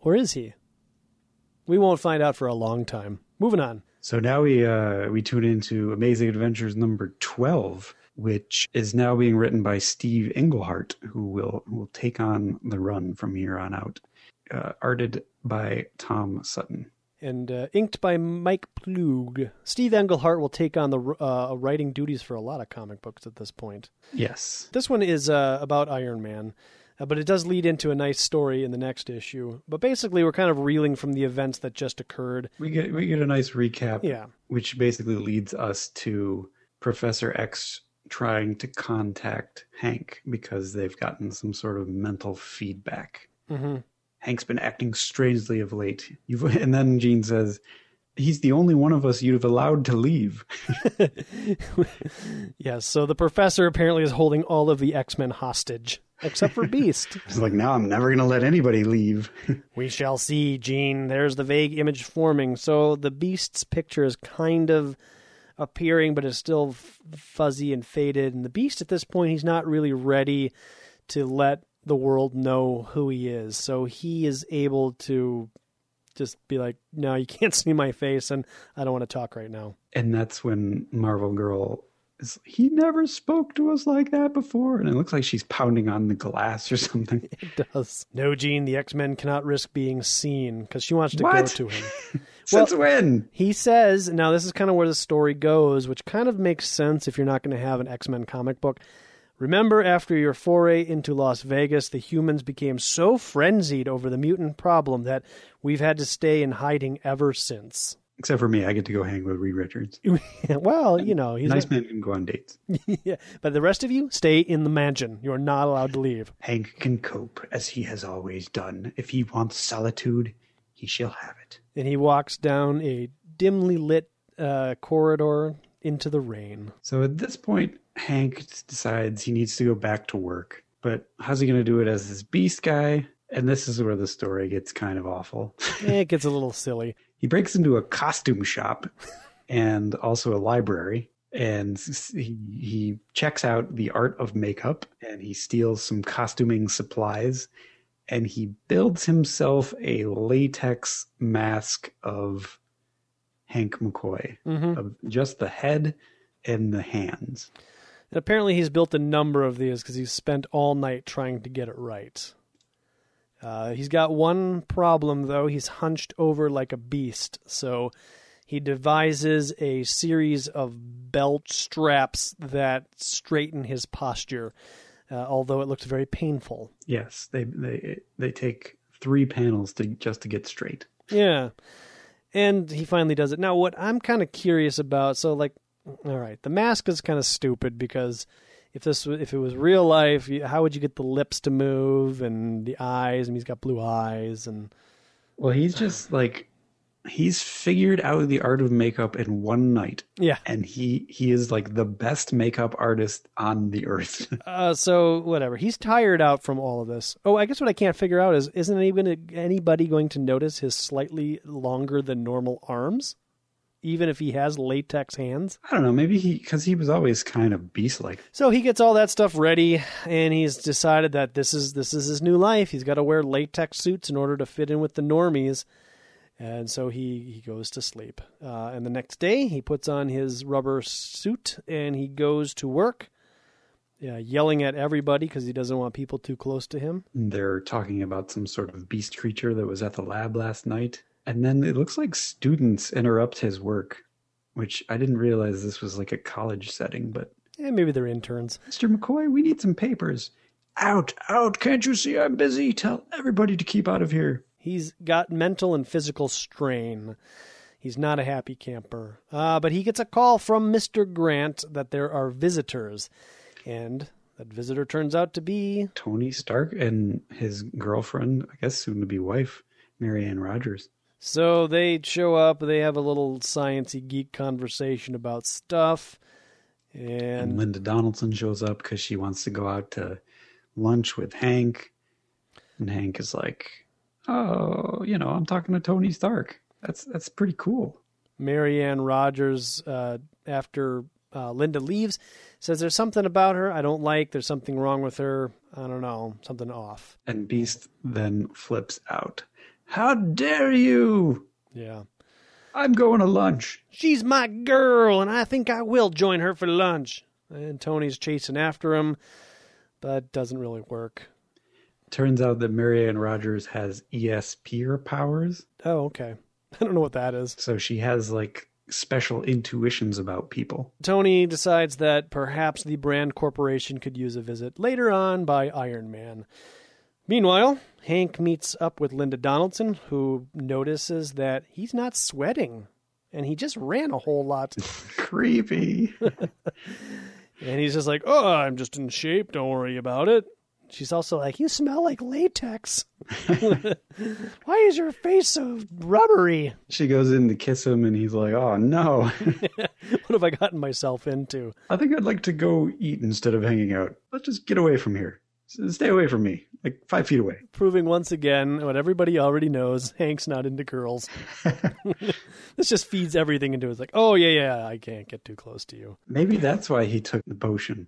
Or is he? We won't find out for a long time. Moving on. So now we uh, we tune into Amazing Adventures number twelve, which is now being written by Steve Englehart, who will who will take on the run from here on out. Uh, arted by Tom Sutton and uh, inked by Mike Ploog. Steve Englehart will take on the uh, writing duties for a lot of comic books at this point. Yes. This one is uh, about Iron Man, uh, but it does lead into a nice story in the next issue. But basically, we're kind of reeling from the events that just occurred. We get we get a nice recap. Yeah. Which basically leads us to Professor X trying to contact Hank because they've gotten some sort of mental feedback. Mm-hmm. Hank's been acting strangely of late. You've, and then Jean says, He's the only one of us you've allowed to leave. yes, so the professor apparently is holding all of the X Men hostage, except for Beast. He's like, now I'm never going to let anybody leave. we shall see, Jean. There's the vague image forming. So the Beast's picture is kind of appearing, but is still f- fuzzy and faded. And the Beast at this point, he's not really ready to let the world know who he is. So he is able to just be like, no, you can't see my face, and I don't want to talk right now. And that's when Marvel Girl is, he never spoke to us like that before. And it looks like she's pounding on the glass or something. It does. No, Jean, the X Men cannot risk being seen because she wants to what? go to him. Since well, when? He says, now this is kind of where the story goes, which kind of makes sense if you're not going to have an X Men comic book. Remember, after your foray into Las Vegas, the humans became so frenzied over the mutant problem that we've had to stay in hiding ever since. Except for me, I get to go hang with Reed Richards. well, you know, he's nice man can go on dates. yeah, but the rest of you stay in the mansion. You are not allowed to leave. Hank can cope as he has always done. If he wants solitude, he shall have it. And he walks down a dimly lit uh, corridor into the rain. So at this point, Hank decides he needs to go back to work. But how's he going to do it as this beast guy? And this is where the story gets kind of awful. it gets a little silly. He breaks into a costume shop and also a library. And he, he checks out the art of makeup and he steals some costuming supplies and he builds himself a latex mask of Hank McCoy, mm-hmm. of just the head and the hands. And apparently, he's built a number of these because he's spent all night trying to get it right. Uh, he's got one problem, though. He's hunched over like a beast. So he devises a series of belt straps that straighten his posture, uh, although it looks very painful. Yes, they they they take three panels to just to get straight. Yeah, and he finally does it. Now, what I'm kind of curious about, so like all right. The mask is kind of stupid because if this if it was real life, how would you get the lips to move and the eyes? And he's got blue eyes, and Well, he's just like he's figured out the art of makeup in one night, yeah. and he he is like the best makeup artist on the earth. Uh, so whatever. He's tired out from all of this. Oh, I guess what I can't figure out is isn't even anybody going to notice his slightly longer than normal arms, even if he has latex hands? I don't know, maybe he because he was always kind of beast like. So he gets all that stuff ready, and he's decided that this is this is his new life. He's got to wear latex suits in order to fit in with the normies, and so he he goes to sleep. Uh, and the next day, he puts on his rubber suit and he goes to work, uh, yelling at everybody because he doesn't want people too close to him. They're talking about some sort of beast creature that was at the lab last night. And then it looks like students interrupt his work, which I didn't realize this was like a college setting, but And maybe they're interns. Mr. McCoy, we need some papers. Out, out, can't you see I'm busy? Tell everybody to keep out of here. He's got mental and physical strain. He's not a happy camper. Uh, but he gets a call from Mr. Grant that there are visitors. And that visitor turns out to be Tony Stark and his girlfriend, I guess soon to be wife, Marianne Rodgers. So they show up, they have a little sciency geek conversation about stuff. And And Linda Donaldson shows up because she wants to go out to lunch with Hank. And Hank is like, "Oh, you know, I'm talking to Tony Stark. That's that's pretty cool." Marianne Rodgers, uh, after uh, Linda leaves, says there's something about her I don't like. There's something wrong with her. I don't know, something off. And Beast then flips out. How dare you? Yeah. I'm going to lunch. She's my girl, and I think I will join her for lunch. And Tony's chasing after him, but doesn't really work. Turns out that Marianne Rodgers has ESP -er powers, Oh, okay. I don't know what that is. so she has like special intuitions about people. Tony decides that perhaps the Brand Corporation could use a visit later on by Iron Man. Meanwhile, Hank meets up with Linda Donaldson, who notices that he's not sweating, and he just ran a whole lot. Creepy. And he's just like, "Oh, I'm just in shape. Don't worry about it." She's also like, "You smell like latex. Why is your face so rubbery? she goes in to kiss him, and he's like, "Oh no." What have I gotten myself into?" I think I'd like to go eat instead of hanging out. Let's just get away from here. Stay away from me, like five feet away. Proving once again what everybody already knows: Hank's not into girls. this just feeds everything into it. It's like, "Oh yeah, yeah, I can't get too close to you." Maybe that's why he took the potion.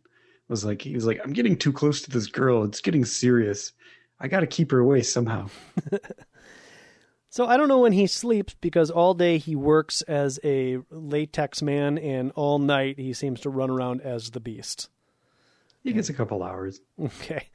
Was like he was like, I'm getting too close to this girl. It's getting serious. I got to keep her away somehow. So I don't know when he sleeps because all day he works as a latex man, and all night he seems to run around as the Beast. He gets a couple hours. Okay.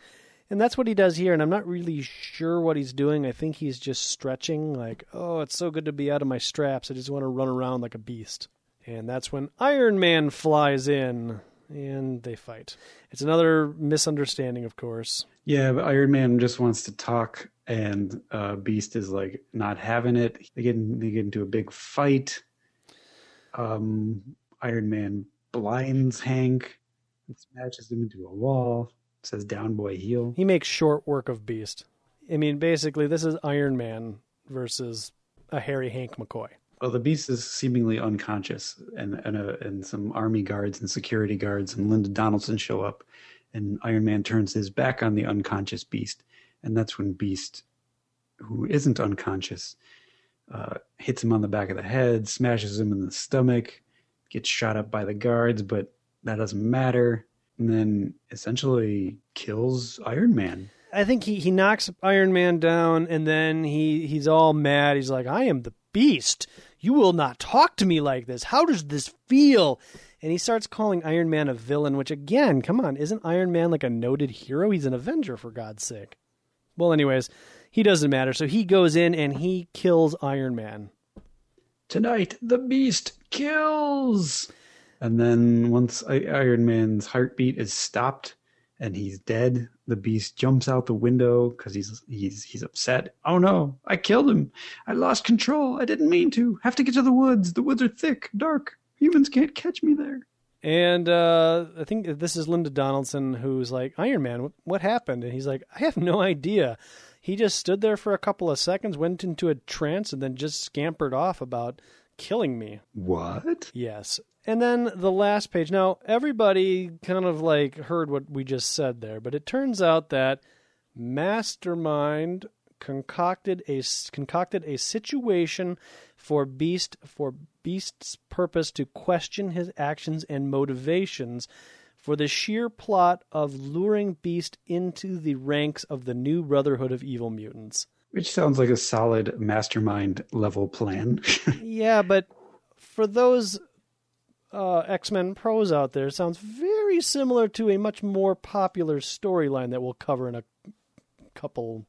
And that's what he does here, and I'm not really sure what he's doing. I think he's just stretching, like, oh, it's so good to be out of my straps. I just want to run around like a beast. And that's when Iron Man flies in, and they fight. It's another misunderstanding, of course. Yeah, but Iron Man just wants to talk, and uh, Beast is like not having it. They get in, they get into a big fight. Um, Iron Man blinds Hank, smashes him into a wall. Says "Down, boy, heel." He makes short work of Beast. I mean, basically, this is Iron Man versus a hairy Hank McCoy. Well, the Beast is seemingly unconscious, and and, uh, and some army guards and security guards and Linda Donaldson show up, and Iron Man turns his back on the unconscious Beast, and that's when Beast, who isn't unconscious, uh, hits him on the back of the head, smashes him in the stomach, gets shot up by the guards, but that doesn't matter, and then essentially kills Iron Man. I think he, he knocks Iron Man down and then he, he's all mad. He's like, I am the beast. You will not talk to me like this. How does this feel? And he starts calling Iron Man a villain, which again, come on, isn't Iron Man like a noted hero? He's an Avenger for God's sake. Well, anyways, he doesn't matter. So he goes in and he kills Iron Man. Tonight, the Beast kills. And then once Iron Man's heartbeat is stopped and he's dead, the Beast jumps out the window because he's he's he's upset. Oh no! I killed him. I lost control. I didn't mean to. Have to get to the woods. The woods are thick, dark. Humans can't catch me there. And uh, I think this is Linda Donaldson who's like, Iron Man, what, what happened? And he's like, I have no idea. He just stood there for a couple of seconds, went into a trance, and then just scampered off about killing me. What? Yes. And then the last page. Now, everybody kind of like heard what we just said there, but it turns out that Mastermind concocted a concocted a situation for Beast for Beast's purpose to question his actions and motivations for the sheer plot of luring Beast into the ranks of the new Brotherhood of Evil Mutants. Which sounds like a solid mastermind level plan. yeah, but for those uh, X Men pros out there, sounds very similar to a much more popular storyline that we'll cover in a couple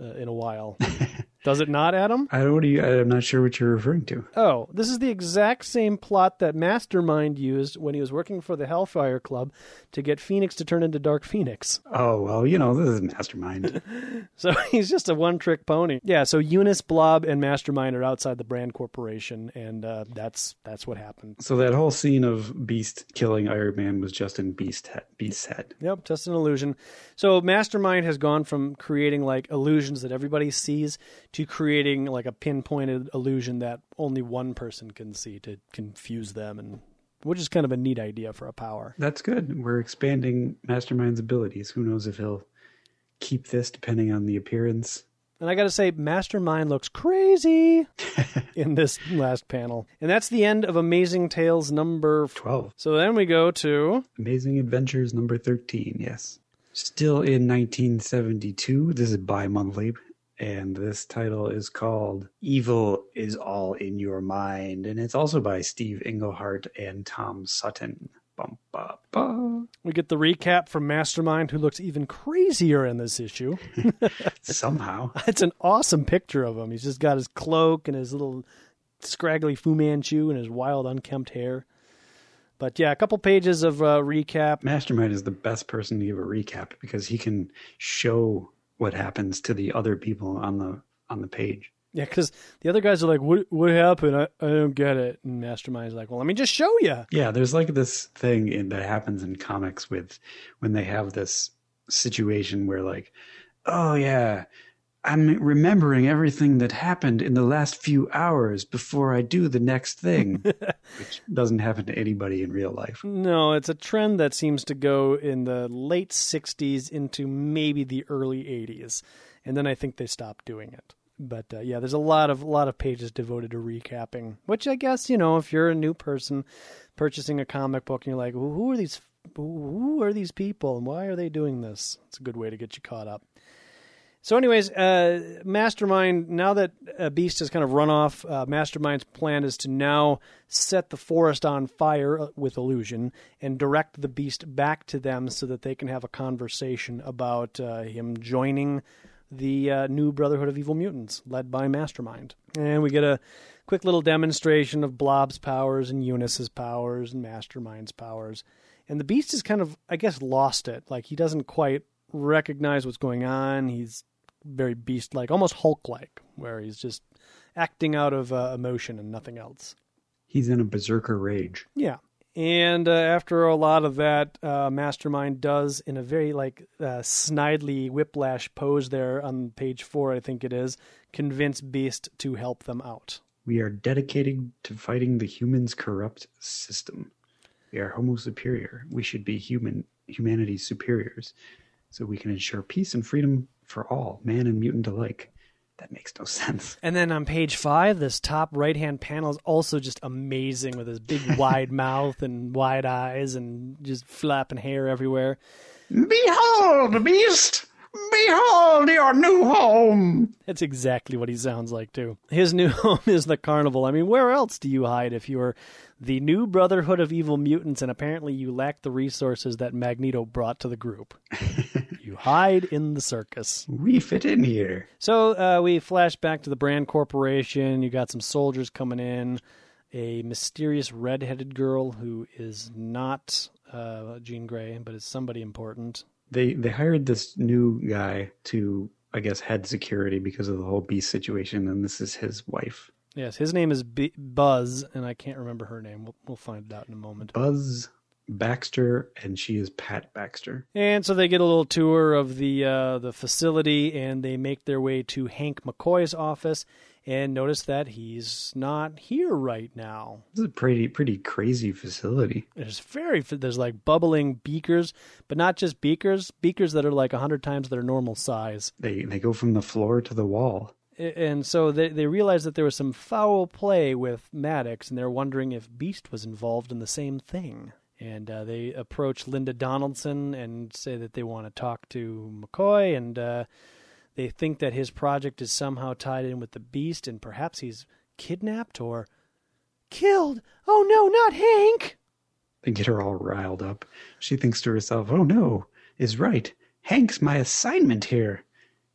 uh, in a while. Does it not, Adam? I don't. You, I'm not sure what you're referring to. Oh, this is the exact same plot that Mastermind used when he was working for the Hellfire Club to get Phoenix to turn into Dark Phoenix. Oh well, you know this is Mastermind. so he's just a one-trick pony. Yeah. So Unus, Blob, and Mastermind are outside the Brand Corporation, and uh, that's that's what happened. So that whole scene of Beast killing Iron Man was just in Beast head, Beast's head. Yep, just an illusion. So Mastermind has gone from creating like illusions that everybody sees to creating like a pinpointed illusion that only one person can see to confuse them and which is kind of a neat idea for a power. That's good. We're expanding Mastermind's abilities. Who knows if he'll keep this depending on the appearance. And I got to say, Mastermind looks crazy in this last panel. And that's the end of Amazing Tales number 12. So then we go to Amazing Adventures number 13, yes. Still in 1972. This is bi monthly and this title is called Evil is All in Your Mind, and it's also by Steve Englehart and Tom Sutton. Bum, ba, ba. We get the recap from Mastermind, who looks even crazier in this issue. Somehow. It's an awesome picture of him. He's just got his cloak and his little scraggly Fu Manchu and his wild, unkempt hair. But yeah, a couple pages of uh, recap. Mastermind is the best person to give a recap because he can show what happens to the other people on the on the page. Yeah, because the other guys are like, "What what happened? I, I don't get it." And Mastermind's like, "Well, let me just show you." Yeah, there's like this thing in, that happens in comics with when they have this situation where like, "Oh yeah, I'm remembering everything that happened in the last few hours before I do the next thing, which doesn't happen to anybody in real life. No, it's a trend that seems to go in the late 60s into maybe the early 80s. And then I think they stopped doing it. But uh, yeah, there's a lot of a lot of pages devoted to recapping, which I guess, you know, if you're a new person purchasing a comic book and you're like, who are these who are these people and why are they doing this? It's a good way to get you caught up. So, anyways, uh, Mastermind, now that uh, Beast has kind of run off, uh, Mastermind's plan is to now set the forest on fire uh, with illusion and direct the Beast back to them so that they can have a conversation about uh, him joining the uh, new Brotherhood of Evil Mutants, led by Mastermind. And we get a quick little demonstration of Blob's powers and Unus's powers and Mastermind's powers. And the Beast is kind of, I guess, lost it. Like, he doesn't quite recognize what's going on. He's very beast like, almost Hulk like, where he's just acting out of uh, emotion and nothing else. He's in a berserker rage. Yeah. And uh, after a lot of that, uh, Mastermind does, in a very like uh, snidely whiplash pose there on page four, I think it is, convince Beast to help them out. We are dedicated to fighting the humans' corrupt system. We are Homo superior. We should be human humanity's superiors, so we can ensure peace and freedom for all, man and mutant alike. That makes no sense. And then on page five, this top right hand panel is also just amazing with his big wide mouth and wide eyes and just flapping hair everywhere. Behold, beast! Behold your new home! That's exactly what he sounds like, too. His new home is the carnival. I mean, where else do you hide if you're the new Brotherhood of Evil Mutants and apparently you lack the resources that Magneto brought to the group? hide in the circus. We fit in here. So uh, we flash back to the Brand Corporation. You got some soldiers coming in, a mysterious red-headed girl who is not uh, Jean Grey, but is somebody important. They they hired this new guy to I guess head security because of the whole beast situation, and this is his wife. Yes, his name is B- Buzz, and I can't remember her name. We'll, we'll find it out in a moment. Buzz Baxter, and she is Pat Baxter. And so they get a little tour of the uh, the facility, and they make their way to Hank McCoy's office, and notice that he's not here right now. This is a pretty pretty crazy facility. There's very there's like bubbling beakers, but not just beakers, beakers that are like a hundred times their normal size. They they go from the floor to the wall. And so they they realize that there was some foul play with Maddicks, and they're wondering if Beast was involved in the same thing. And uh, they approach Linda Donaldson and say that they want to talk to McCoy, and uh, they think that his project is somehow tied in with the Beast, and perhaps he's kidnapped or killed. Oh no, not Hank! They get her all riled up. She thinks to herself, "Oh no, is right. Hank's my assignment here.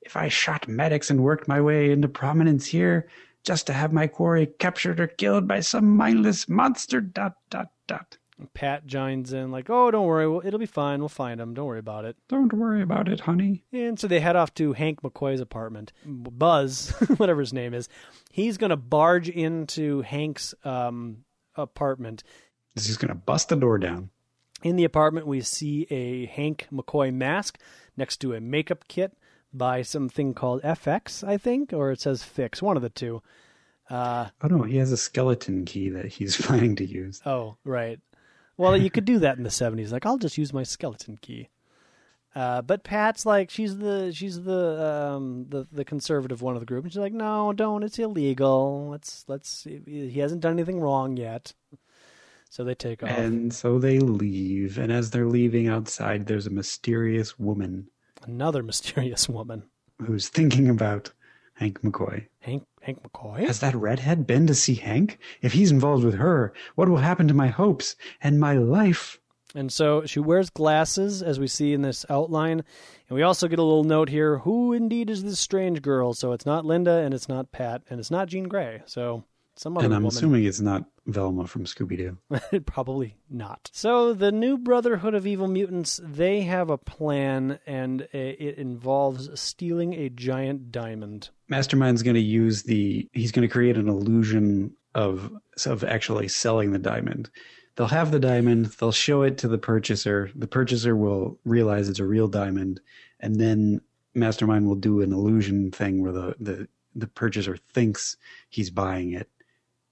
If I shot Maddicks and worked my way into prominence here, just to have my quarry captured or killed by some mindless monster. Dot dot dot." Pat joins in, like, "Oh, don't worry, well, it'll be fine. We'll find him. Don't worry about it." Don't worry about it, honey. And so they head off to Hank McCoy's apartment. Buzz, whatever his name is, he's going to barge into Hank's um, apartment. He's going to bust the door down. In the apartment, we see a Hank McCoy mask next to a makeup kit by something called FX, I think, or it says Fix, one of the two. Uh, oh no, he has a skeleton key that he's planning to use. Oh, right. Well, you could do that in the '70s. Like, I'll just use my skeleton key. Uh, but Pat's like, she's the she's the um, the the conservative one of the group, and she's like, no, don't. It's illegal. Let's let's. He hasn't done anything wrong yet. So they take off. And so they leave. And as they're leaving outside, there's a mysterious woman. Another mysterious woman who's thinking about Hank McCoy. Hank Hank McCoy? Has that redhead been to see Hank? If he's involved with her, what will happen to my hopes and my life? And so she wears glasses, as we see in this outline. And we also get a little note here who indeed is this strange girl? So it's not Linda, and it's not Pat, and it's not Jean Grey. So some other And I'm woman. assuming it's not Velma from Scooby Doo. Probably not. So the new Brotherhood of Evil Mutants, they have a plan, and uh, it involves stealing a giant diamond. Mastermind's going to use the. He's going to create an illusion of of actually selling the diamond. They'll have the diamond. They'll show it to the purchaser. The purchaser will realize it's a real diamond, and then Mastermind will do an illusion thing where the the the purchaser thinks he's buying it,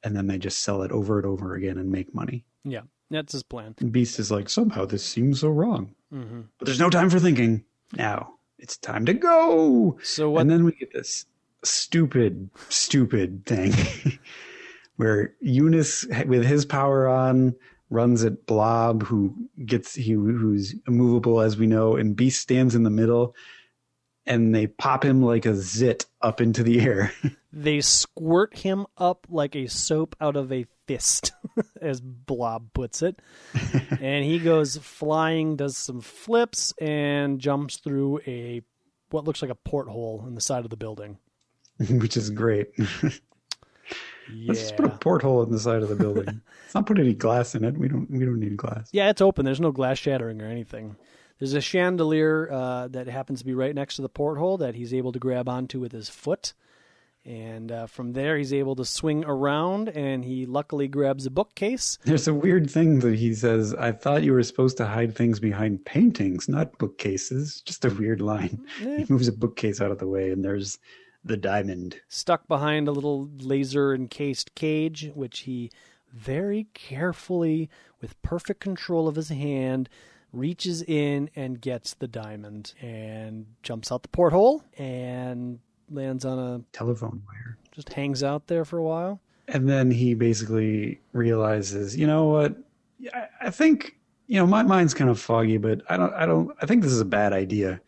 and then they just sell it over and over again and make money. Yeah, that's his plan. And Beast is like, somehow this seems so wrong, hmm but there's no time for thinking. Now it's time to go. So what? And then we get this stupid, stupid thing where Unus, with his power on, runs at Blob, who gets he who's immovable as we know, and Beast stands in the middle, and they pop him like a zit up into the air. they squirt him up like a soap out of a fist, as Blob puts it. and he goes flying, does some flips, and jumps through a what looks like a porthole in the side of the building. which is great. Yeah. Let's just put a porthole in the side of the building. Let's not put any glass in it. We don't. We don't need glass. Yeah, it's open. There's no glass shattering or anything. There's a chandelier uh, that happens to be right next to the porthole that he's able to grab onto with his foot. And uh, from there, he's able to swing around, and he luckily grabs a bookcase. There's a weird thing that he says. I thought you were supposed to hide things behind paintings, not bookcases. Just a weird line. Eh, He moves a bookcase out of the way, and there's the diamond. stuck behind a little laser encased cage, which he very carefully, with perfect control of his hand, reaches in and gets the diamond and jumps out the porthole and lands on a telephone wire. just hangs out there for a while. And then he basically realizes, you know what? I, I think you know my mind's kind of foggy, but I don't. I don't. I think this is a bad idea.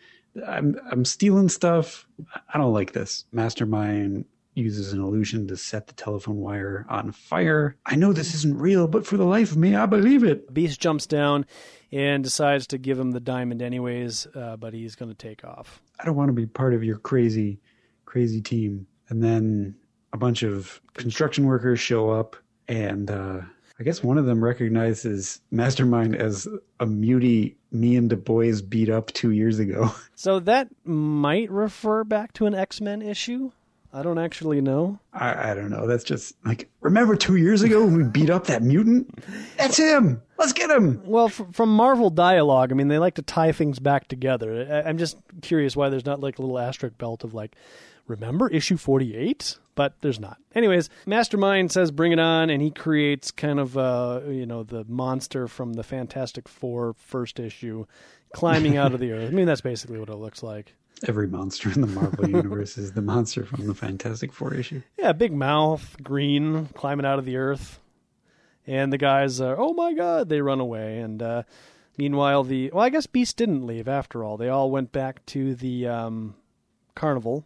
I'm I'm stealing stuff. I don't like this. Mastermind uses an illusion to set the telephone wire on fire. I know this isn't real, but for the life of me, I believe it. Beast jumps down and decides to give him the diamond anyways, uh, but he's going to take off. I don't want to be part of your crazy, crazy team. And then a bunch of construction workers show up, and uh, I guess one of them recognizes Mastermind as a mutie me and Du Bois beat up two years ago. So that might refer back to an X Men issue. I don't actually know. I, I don't know. That's just like remember two years ago when we beat up that mutant? That's him. Let's get him. Well, f- from Marvel dialogue, I mean, they like to tie things back together. I- I'm just curious why there's not like a little asterisk belt of like, remember issue 48? But there's not. Anyways, Mastermind says bring it on, and he creates kind of, uh, you know, the monster from the Fantastic Four first issue climbing out of the earth. I mean, that's basically what it looks like. Every monster in the Marvel universe is the monster from the Fantastic Four issue. Yeah, big mouth, green, climbing out of the earth. And the guys are, oh my god, they run away. And uh, meanwhile, the, well, I guess Beast didn't leave after all. They all went back to the um, carnival.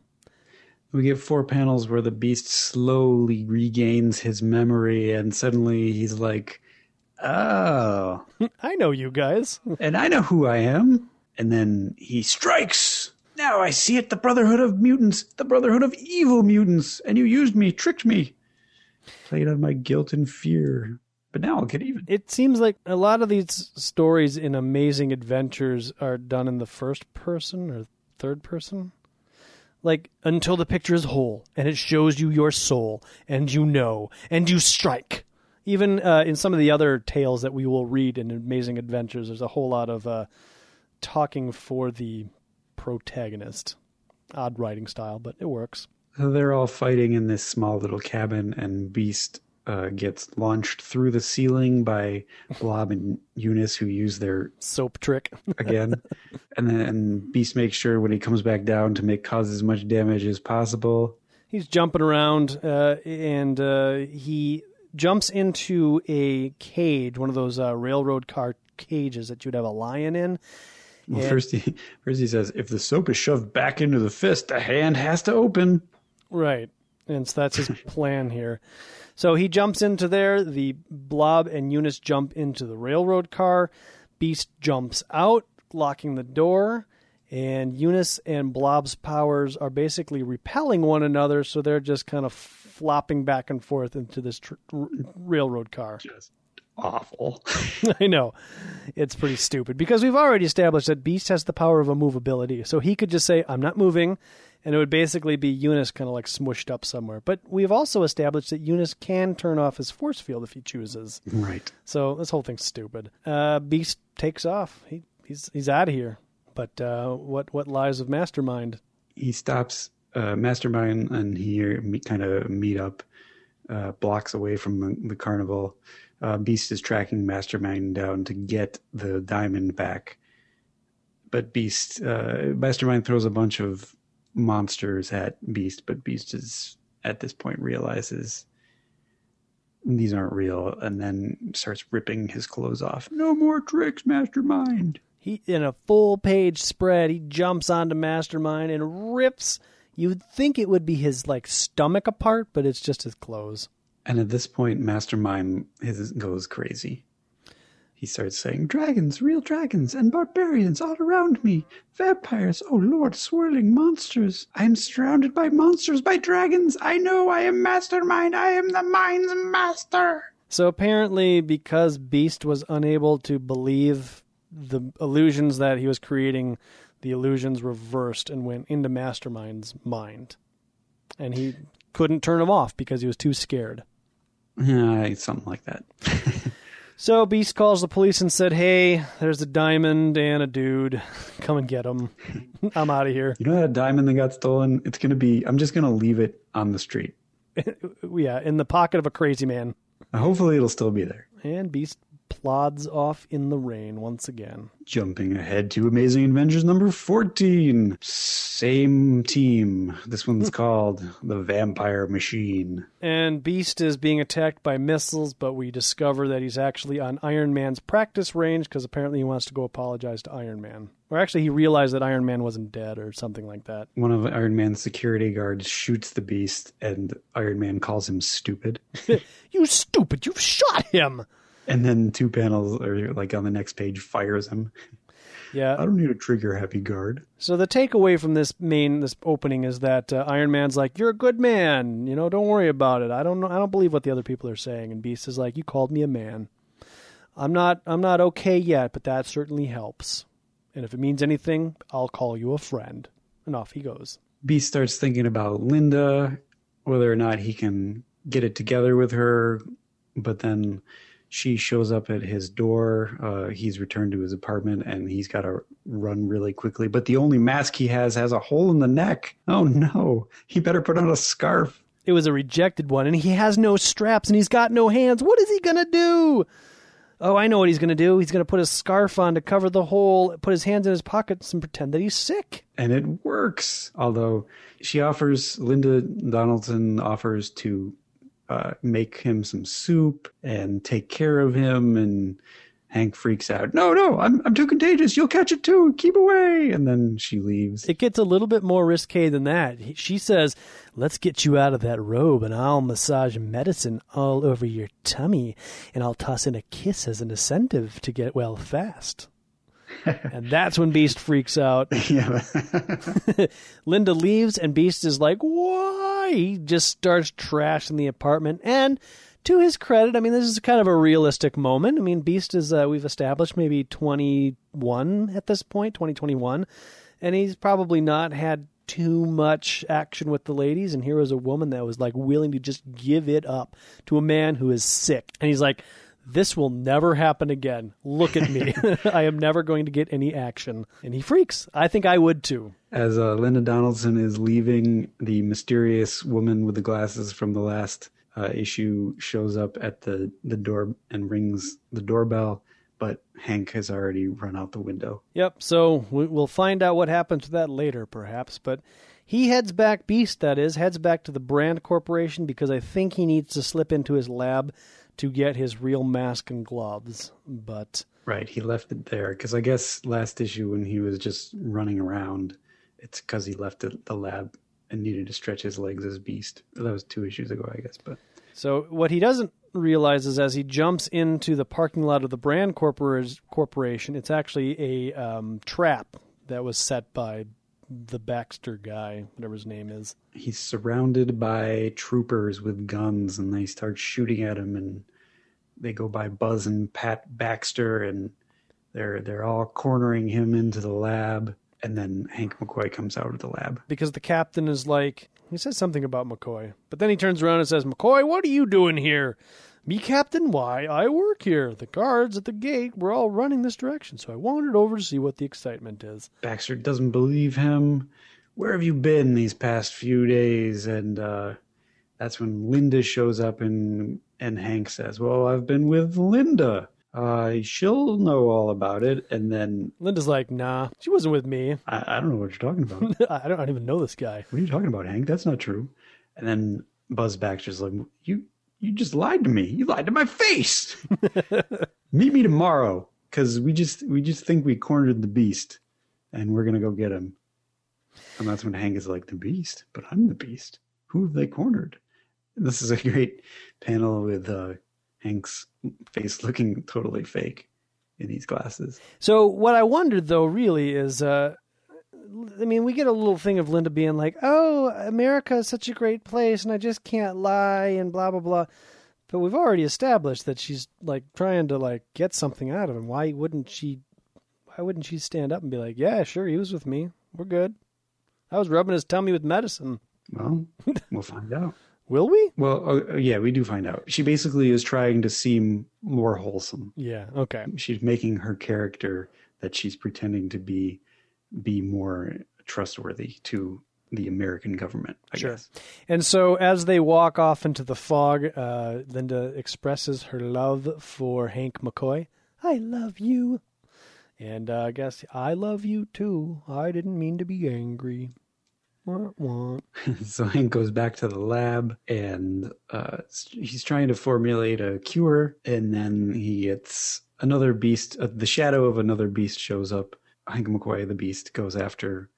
We get four panels where the beast slowly regains his memory, and suddenly he's like, "Oh, I know you guys. and I know who I am." And then he strikes. Now I see it, the Brotherhood of Mutants, the Brotherhood of Evil Mutants, and you used me, tricked me, played on my guilt and fear. But now I'll get even. It seems like a lot of these stories in Amazing Adventures are done in the first person or third person. Like until the picture is whole and it shows you your soul and you know and you strike. Even uh, in some of the other tales that we will read in Amazing Adventures, there's a whole lot of uh, talking for the protagonist. Odd writing style, but it works. They're all fighting in this small little cabin, and Beast uh, gets launched through the ceiling by Blob and Unus, who use their Soap trick. again. and then Beast makes sure when he comes back down to make cause as much damage as possible. He's jumping around, uh, and uh, he jumps into a cage, one of those uh, railroad car cages that you'd have a lion in. Well, Yeah. first he first he says, if the soap is shoved back into the fist, the hand has to open. Right. And so that's his plan here. So he jumps into there. The blob and Unus jump into the railroad car. Beast jumps out, locking the door. And Unus and Blob's powers are basically repelling one another, so they're just kind of flopping back and forth into this tr- r- railroad car. Just awful. I know. It's pretty stupid because we've already established that Beast has the power of immovability. So he could just say, I'm not moving, and it would basically be Unus kind of like smushed up somewhere. But we've also established that Unus can turn off his force field if he chooses. right. So this whole thing's stupid. Uh, Beast takes off. He, he's he's out of here. But uh, what what lies of Mastermind? He stops uh, Mastermind and he kind of meet up uh, blocks away from the, the carnival. Uh, Beast is tracking Mastermind down to get the diamond back. But Beast, uh, Mastermind throws a bunch of monsters at Beast, but Beast is at this point realizes these aren't real and then starts ripping his clothes off. No more tricks, Mastermind. He in a full page spread, he jumps onto Mastermind and rips. You'd think it would be his like stomach apart, but it's just his clothes. And at this point, Mastermind his, goes crazy. He starts saying, Dragons, real dragons, and barbarians all around me. Vampires, oh lord, swirling monsters. I am surrounded by monsters, by dragons. I know I am Mastermind. I am the mind's master. So apparently, because Beast was unable to believe the illusions that he was creating, the illusions reversed and went into Mastermind's mind, and he couldn't turn them off because he was too scared. Yeah, something like that. So Beast calls the police and said, "Hey, there's a diamond and a dude. Come and get him. I'm out of here." You know that diamond that got stolen? It's going to be, I'm just going to leave it on the street. yeah, in the pocket of a crazy man. Hopefully, it'll still be there. And Beast plods off in the rain once again. Jumping ahead to Amazing Adventures number 14. Same team. This one's called The Vampire Machine. And Beast is being attacked by missiles, but we discover that he's actually on Iron Man's practice range because apparently he wants to go apologize to Iron Man. Or actually, he realized that Iron Man wasn't dead or something like that. One of Iron Man's security guards shoots the beast, and Iron Man calls him stupid. You stupid! You've shot him! And then two panels, or like on the next page, fires him. Yeah. I don't need a trigger happy guard. So the takeaway from this main this opening is that uh, Iron Man's like, "You're a good man. You know, don't worry about it. I don't know. I don't believe what the other people are saying." And Beast is like, "You called me a man. I'm not. I'm not okay yet, but that certainly helps. And if it means anything, I'll call you a friend." And off he goes. Beast starts thinking about Linda, whether or not he can get it together with her, but then she shows up at his door. Uh, he's returned to his apartment and he's got to run really quickly. But the only mask he has has a hole in the neck. Oh no, he better put on a scarf. It was a rejected one, and he has no straps and he's got no hands. What is he going to do? Oh, I know what he's going to do. He's going to put a scarf on to cover the hole, put his hands in his pockets, and pretend that he's sick. And it works. Although she offers, Linda Donaldson offers to uh, make him some soup and take care of him. And Hank freaks out. No, no, I'm, I'm too contagious. You'll catch it too. Keep away. And then she leaves. It gets a little bit more risque than that. She says, Let's get you out of that robe and I'll massage medicine all over your tummy and I'll toss in a kiss as an incentive to get well fast. and that's when Beast freaks out. yeah. Linda leaves, and Beast is like, Why? He just starts trashing the apartment. And to his credit, I mean, this is kind of a realistic moment. I mean, Beast is, uh, we've established, maybe 21 at this point, 2021. And he's probably not had too much action with the ladies. And here was a woman that was like willing to just give it up to a man who is sick. And he's like, this will never happen again. Look at me. I am never going to get any action. And he freaks. I think I would too. As uh, Linda Donaldson is leaving, the mysterious woman with the glasses from the last uh, issue shows up at the, the door and rings the doorbell, but Hank has already run out the window. Yep, so we'll find out what happens to that later, perhaps. But he heads back, Beast, that is, heads back to the Brand Corporation because I think he needs to slip into his lab to get his real mask and gloves. But. Right, he left it there because I guess last issue when he was just running around, it's because he left it, the lab and needed to stretch his legs as Beast. That was two issues ago, I guess. But so what he doesn't realize is as he jumps into the parking lot of the Brand Corporation, it's actually a um, trap that was set by the Baxter guy, whatever his name is. He's surrounded by troopers with guns, and they start shooting at him, and they go by Buzz and Pat Baxter, and they're they're all cornering him into the lab. And then Hank McCoy comes out of the lab because the captain is like, he says something about McCoy, but then he turns around and says, "McCoy, what are you doing here?" Me, Captain? Why, I work here. The guards at the gate were all running this direction, so I wandered over to see what the excitement is. Baxter doesn't believe him. Where have you been these past few days? And uh, that's when Linda shows up and and Hank says, "Well, I've been with Linda." uh, she'll know all about it. And then Linda's like, nah, she wasn't with me. I, I don't know what you're talking about. I, don't, I don't even know this guy. What are you talking about, Hank? That's not true. And then Buzz Baxter's like, you, you just lied to me. You lied to my face. Meet me tomorrow because we just, we just think we cornered the beast and we're gonna go get him. And that's when Hank is like, the beast, but I'm the beast. Who have they cornered? This is a great panel with uh, Hank's face looking totally fake in these glasses. So what I wondered though really is uh I mean, we get a little thing of Linda being like, "Oh, America is such a great place and I just can't lie and blah blah blah." But we've already established that she's like trying to like get something out of him. Why wouldn't she why wouldn't she stand up and be like, "Yeah, sure, he was with me. We're good." I was rubbing his tummy with medicine. Well, we'll find out. Will we? Well, uh, yeah, we do find out. She basically is trying to seem more wholesome. Yeah. Okay. She's making her character that she's pretending to be be more trustworthy to the American government. I sure. Guess. And so, as they walk off into the fog, uh, Linda expresses her love for Hank McCoy. I love you. And uh, I guess I love you too. I didn't mean to be angry. so Hank goes back to the lab and uh, he's trying to formulate a cure, and then he gets another beast. Uh, the shadow of another beast shows up. Hank McCoy, the beast, goes after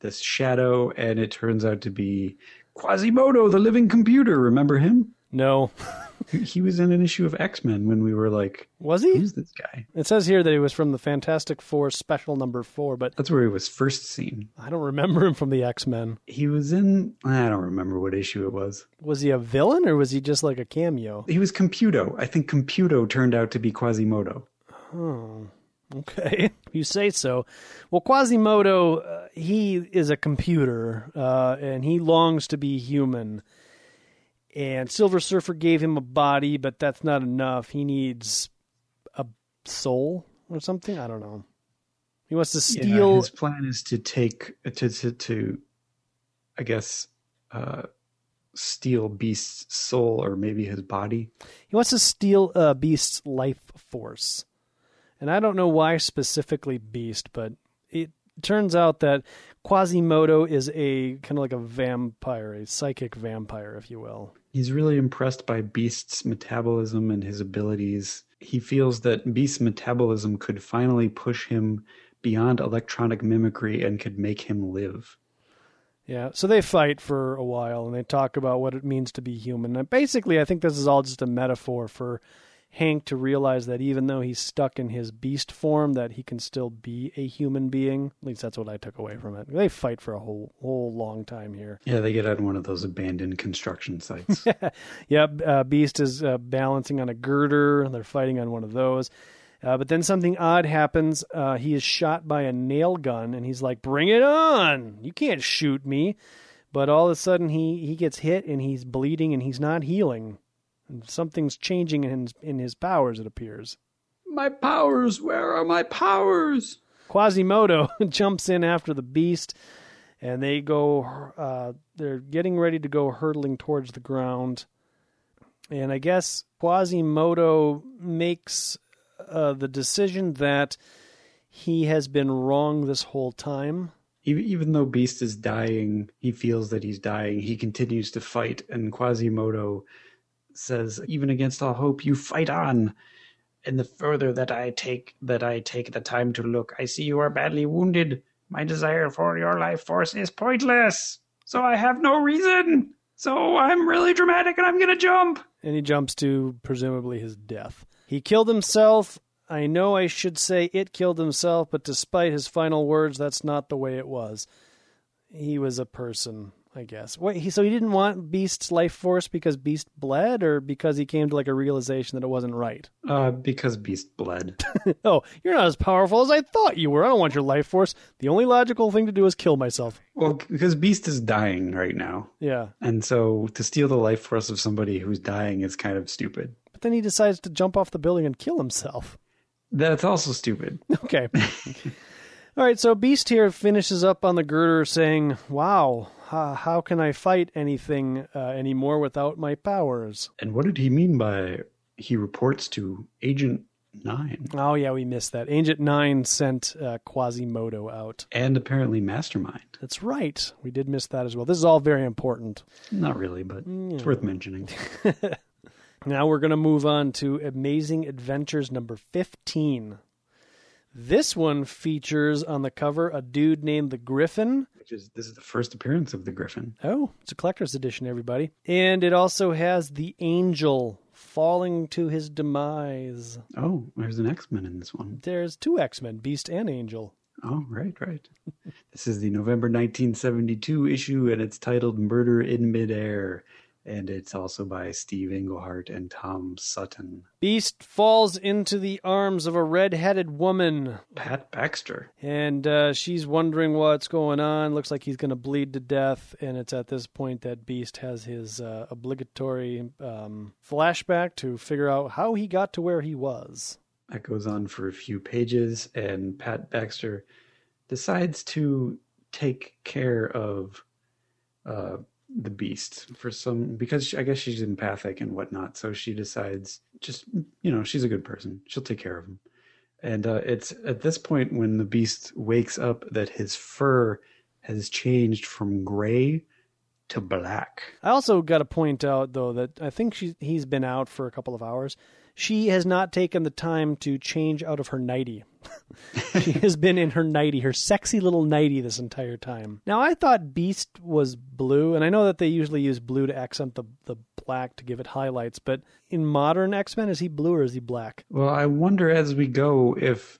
this shadow, and it turns out to be Quasimodo, the living computer. Remember him? No. he was in an issue of X Men when we were like, was he? Who's this guy? It says here that he was from the Fantastic Four special number four, but that's where he was first seen. I don't remember him from the X Men. He was in. I don't remember what issue it was. Was he a villain or was he just like a cameo? He was Computo. I think Computo turned out to be Quasimodo. Oh. Okay, you say so. Well, Quasimodo, uh, he is a computer, uh, and he longs to be human. And Silver Surfer gave him a body, but that's not enough. He needs a soul or something. I don't know. He wants to Yeah, steal. his plan is to take to to, to I guess uh, steal Beast's soul or maybe his body. He wants to steal uh, Beast's life force. And I don't know why specifically Beast, but it turns out that Quasimodo is a kind of like a vampire, a psychic vampire, if you will. He's really impressed by Beast's metabolism and his abilities. He feels that Beast's metabolism could finally push him beyond electronic mimicry and could make him live. Yeah, so they fight for a while and they talk about what it means to be human. And basically, I think this is all just a metaphor for Hank to realize that even though he's stuck in his beast form, that he can still be a human being. At least that's what I took away from it. They fight for a whole whole long time here. Yeah, they get on one of those abandoned construction sites. yeah, uh, Beast is uh, balancing on a girder. They're fighting on one of those. Uh, but then something odd happens. Uh, he is shot by a nail gun, and he's like, "Bring it on! You can't shoot me!" But all of a sudden, he he gets hit, and he's bleeding, and he's not healing. And something's changing in his, in his powers. It appears. my powers, where are my powers? Quasimodo jumps in after the beast, and they go. Uh, they're getting ready to go hurtling towards the ground, and I guess Quasimodo makes uh, the decision that he has been wrong this whole time. Even, even though Beast is dying, he feels that he's dying. He continues to fight, and Quasimodo says, "Even against all hope, you fight on." And the further that I take that I take the time to look, I see you are badly wounded. My desire for your life force is pointless. So I have no reason. So I'm really dramatic and I'm gonna jump. and he jumps to presumably his death. He killed himself. I know I should say it killed himself, but despite his final words, that's not the way it was. He was a person, I guess. Wait, he, so he didn't want Beast's life force because Beast bled, or because he came to like a realization that it wasn't right? Uh, because Beast bled. oh, you're not as powerful as I thought you were. I don't want your life force. The only logical thing to do is kill myself. well, because Beast is dying right now. Yeah, And so to steal the life force of somebody who's dying is kind of stupid. but then he decides to jump off the building and kill himself. That's also stupid. Okay. All right, so Beast here finishes up on the girder saying, Wow, how, how can I fight anything uh, anymore without my powers? And what did he mean by he reports to Agent Nine Oh, yeah, we missed that. Agent 9 sent uh, Quasimodo out. and apparently Mastermind? That's right. We did miss that as well. This is all very important. Not really, but it's worth mentioning. Now we're going to move on to Amazing Adventures number 15. This one features on the cover a dude named the Griffin. Which is this is the first appearance of the Griffin. Oh, it's a collector's edition, everybody. And it also has the angel falling to his demise. Oh, there's an X Men in this one. There's two X Men, Beast and Angel. Oh, right, right. this is the November 1972 issue, and it's titled "Murder in Midair," and it's also by Steve Englehart and Tom Sutton. Beast falls into the arms of a red headed woman, Pat Baxter. and uh, she's wondering what's going on. Looks like he's going to bleed to death, and it's at this point that Beast has his uh, obligatory um, flashback to figure out how he got to where he was. That goes on for a few pages, and Pat Baxter decides to take care of uh, the beast for some because she, I guess she's empathic and whatnot. So she decides just you know she's a good person. She'll take care of him. And uh, it's at this point when the beast wakes up that his fur has changed from gray to black. I also got to point out though that I think she he's been out for a couple of hours. She has not taken the time to change out of her nightie. she has been in her nightie, her sexy little nightie this entire time. Now I thought Beast was blue, and I know that they usually use blue to accent the the black to give it highlights, but in modern X-Men is he blue or is he black? Well, I wonder as we go if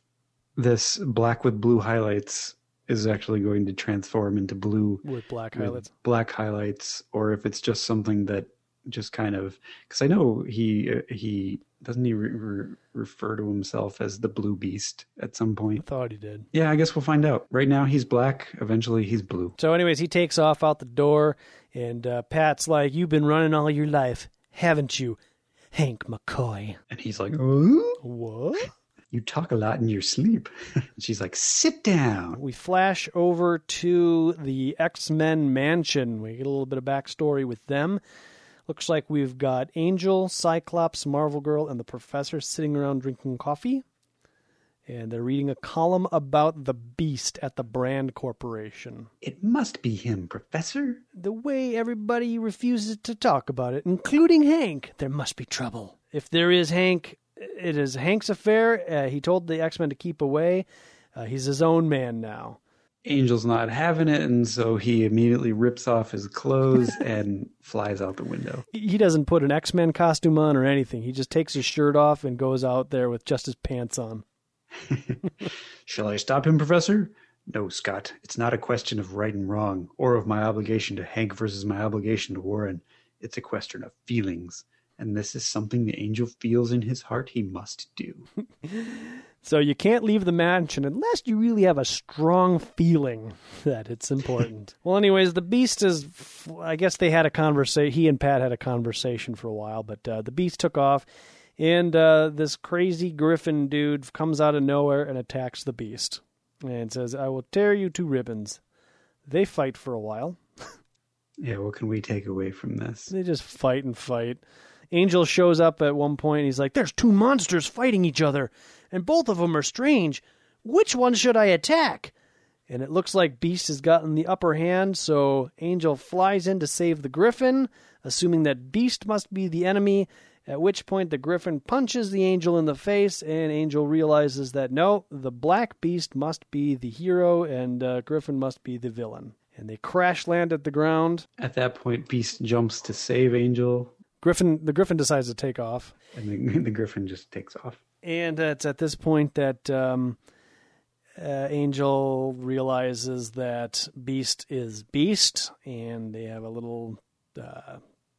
this black with blue highlights is actually going to transform into blue With black with highlights. black highlights, or if it's just something that just kind of because I know he uh, he doesn't he re- re- refer to himself as the Blue Beast at some I point. thought he did. Yeah, I guess we'll find out. Right now he's black. Eventually he's blue. So, anyways, he takes off out the door, and uh, Pat's like, "You've been running all your life, haven't you, Hank McCoy?" And he's like, "Oh, What? you talk a lot in your sleep." she's like, "Sit down." We flash over to the X Men mansion. We get a little bit of backstory with them. Looks like we've got Angel, Cyclops, Marvel Girl, and the Professor sitting around drinking coffee. And they're reading a column about the Beast at the Brand Corporation. It must be him, Professor. The way everybody refuses to talk about it, including Hank, there must be trouble. If there is Hank, it is Hank's affair. Uh, he told the X Men to keep away. Uh, he's his own man now. Angel's not having it, and so he immediately rips off his clothes and flies out the window. he doesn't put an X Men costume on or anything. He just takes his shirt off and goes out there with just his pants on. Shall I stop him, Professor? No, Scott. It's not a question of right and wrong, or of my obligation to Hank versus my obligation to Warren. It's a question of feelings. And this is something the angel feels in his heart he must do. So you can't leave the mansion unless you really have a strong feeling that it's important. well, anyways, the Beast is. I guess they had a conversation. He and Pat had a conversation for a while, but uh, the Beast took off, and uh, this crazy Griffin dude comes out of nowhere and attacks the Beast, and says, "I will tear you to ribbons." They fight for a while. Yeah, what can we take away from this? They just fight and fight. Angel shows up at one point. He's like, "There's two monsters fighting each other, and both of them are strange. Which one should I attack?" And it looks like Beast has gotten the upper hand, so Angel flies in to save the Griffin, assuming that Beast must be the enemy. At which point the Griffin punches the Angel in the face, and Angel realizes that no, the Black Beast must be the hero, and uh, Griffin must be the villain. And they crash land at the ground. At that point, Beast jumps to save Angel, Griffin, the Griffin decides to take off. and the, the Griffin just takes off. And it's at this point that um, uh, Angel realizes that Beast is Beast, and they have a little, uh,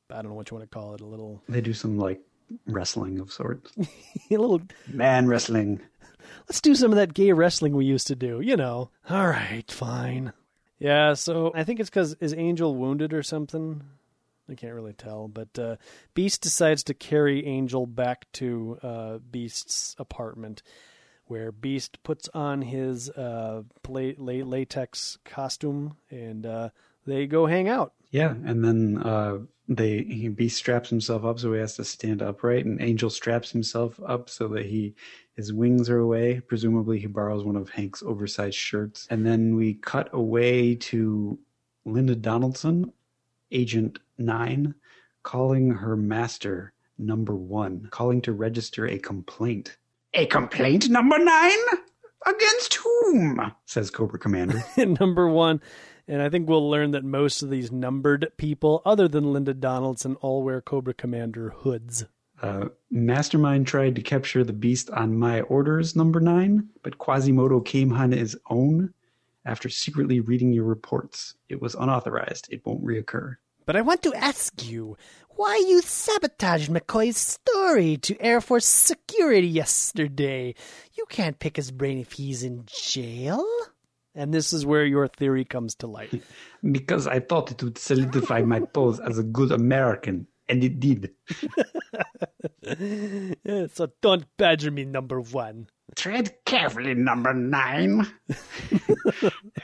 I don't know what you want to call it, a little, They do some like wrestling of sorts. a little. Man wrestling. Let's do some of that gay wrestling we used to do, you know. All right, fine. Yeah, so I think it's because is Angel wounded or something? I can't really tell, but uh, Beast decides to carry Angel back to uh, Beast's apartment, where Beast puts on his uh, latex costume and uh, they go hang out. Yeah, and then uh, they he Beast straps himself up so he has to stand upright, and Angel straps himself up so that he his wings are away. Presumably, he borrows one of Hank's oversized shirts, and then we cut away to Linda Donaldson, Agent Nine, calling her master Number One, calling to register a complaint. A complaint, Number Nine. Against whom? Says Cobra Commander. Number one, and I think we'll learn that most of these numbered people, other than Linda Donaldson, all wear Cobra Commander hoods. Uh, Mastermind tried to capture the beast on my orders, number nine, but Quasimodo came on his own after secretly reading your reports. It was unauthorized. It won't reoccur. But I want to ask you why you sabotaged McCoy's story to Air Force security yesterday. You can't pick his brain if he's in jail. And this is where your theory comes to light. Because I thought it would solidify my pose as a good American, and it did. so don't badger me, number one. Tread carefully, number nine.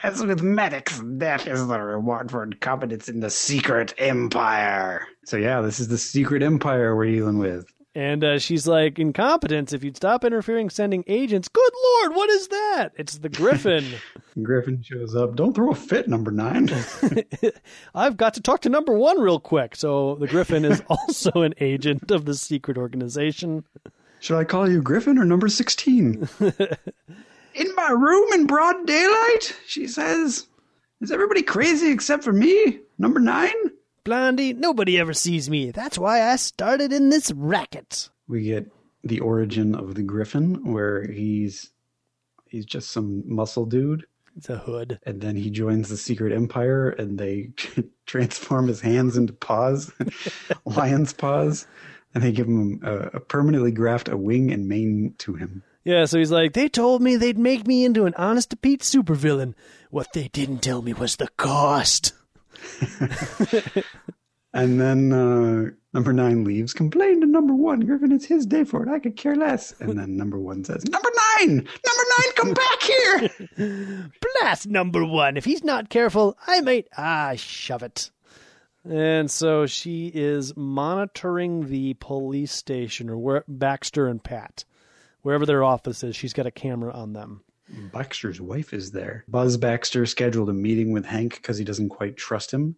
As with Maddicks, death is the reward for incompetence in the secret empire. So, yeah, this is the secret empire we're dealing with. And uh, she's like, incompetence, if you'd stop interfering, sending agents. Good lord, what is that? It's the Griffin. Griffin shows up. Don't throw a fit, number nine. I've got to talk to number one real quick. So the Griffin is also an agent of the secret organization. Should I call you Griffin or number 16? in my room in broad daylight, she says. Is everybody crazy except for me? Number nine? Blondie, nobody ever sees me. That's why I started in this racket. We get the origin of the Griffin, where he's he's just some muscle dude. It's a hood. and then he joins the secret empire and they transform his hands into paws lion's paws and they give him a, a permanently graft a wing and mane to him Yeah, so he's like, they told me they'd make me into an honest to Pete supervillain. What they didn't tell me was the cost. and then uh, number nine leaves complain to number one griffin it's his day for it i could care less and then number one says number nine number nine come back here Blast number one. If he's not careful, I might. Ah, shove it. And so she is monitoring the police station or where Baxter and Pat, wherever their office is. She's got a camera on them. Baxter's wife is there. Buzz Baxter scheduled a meeting with Hank because he doesn't quite trust him.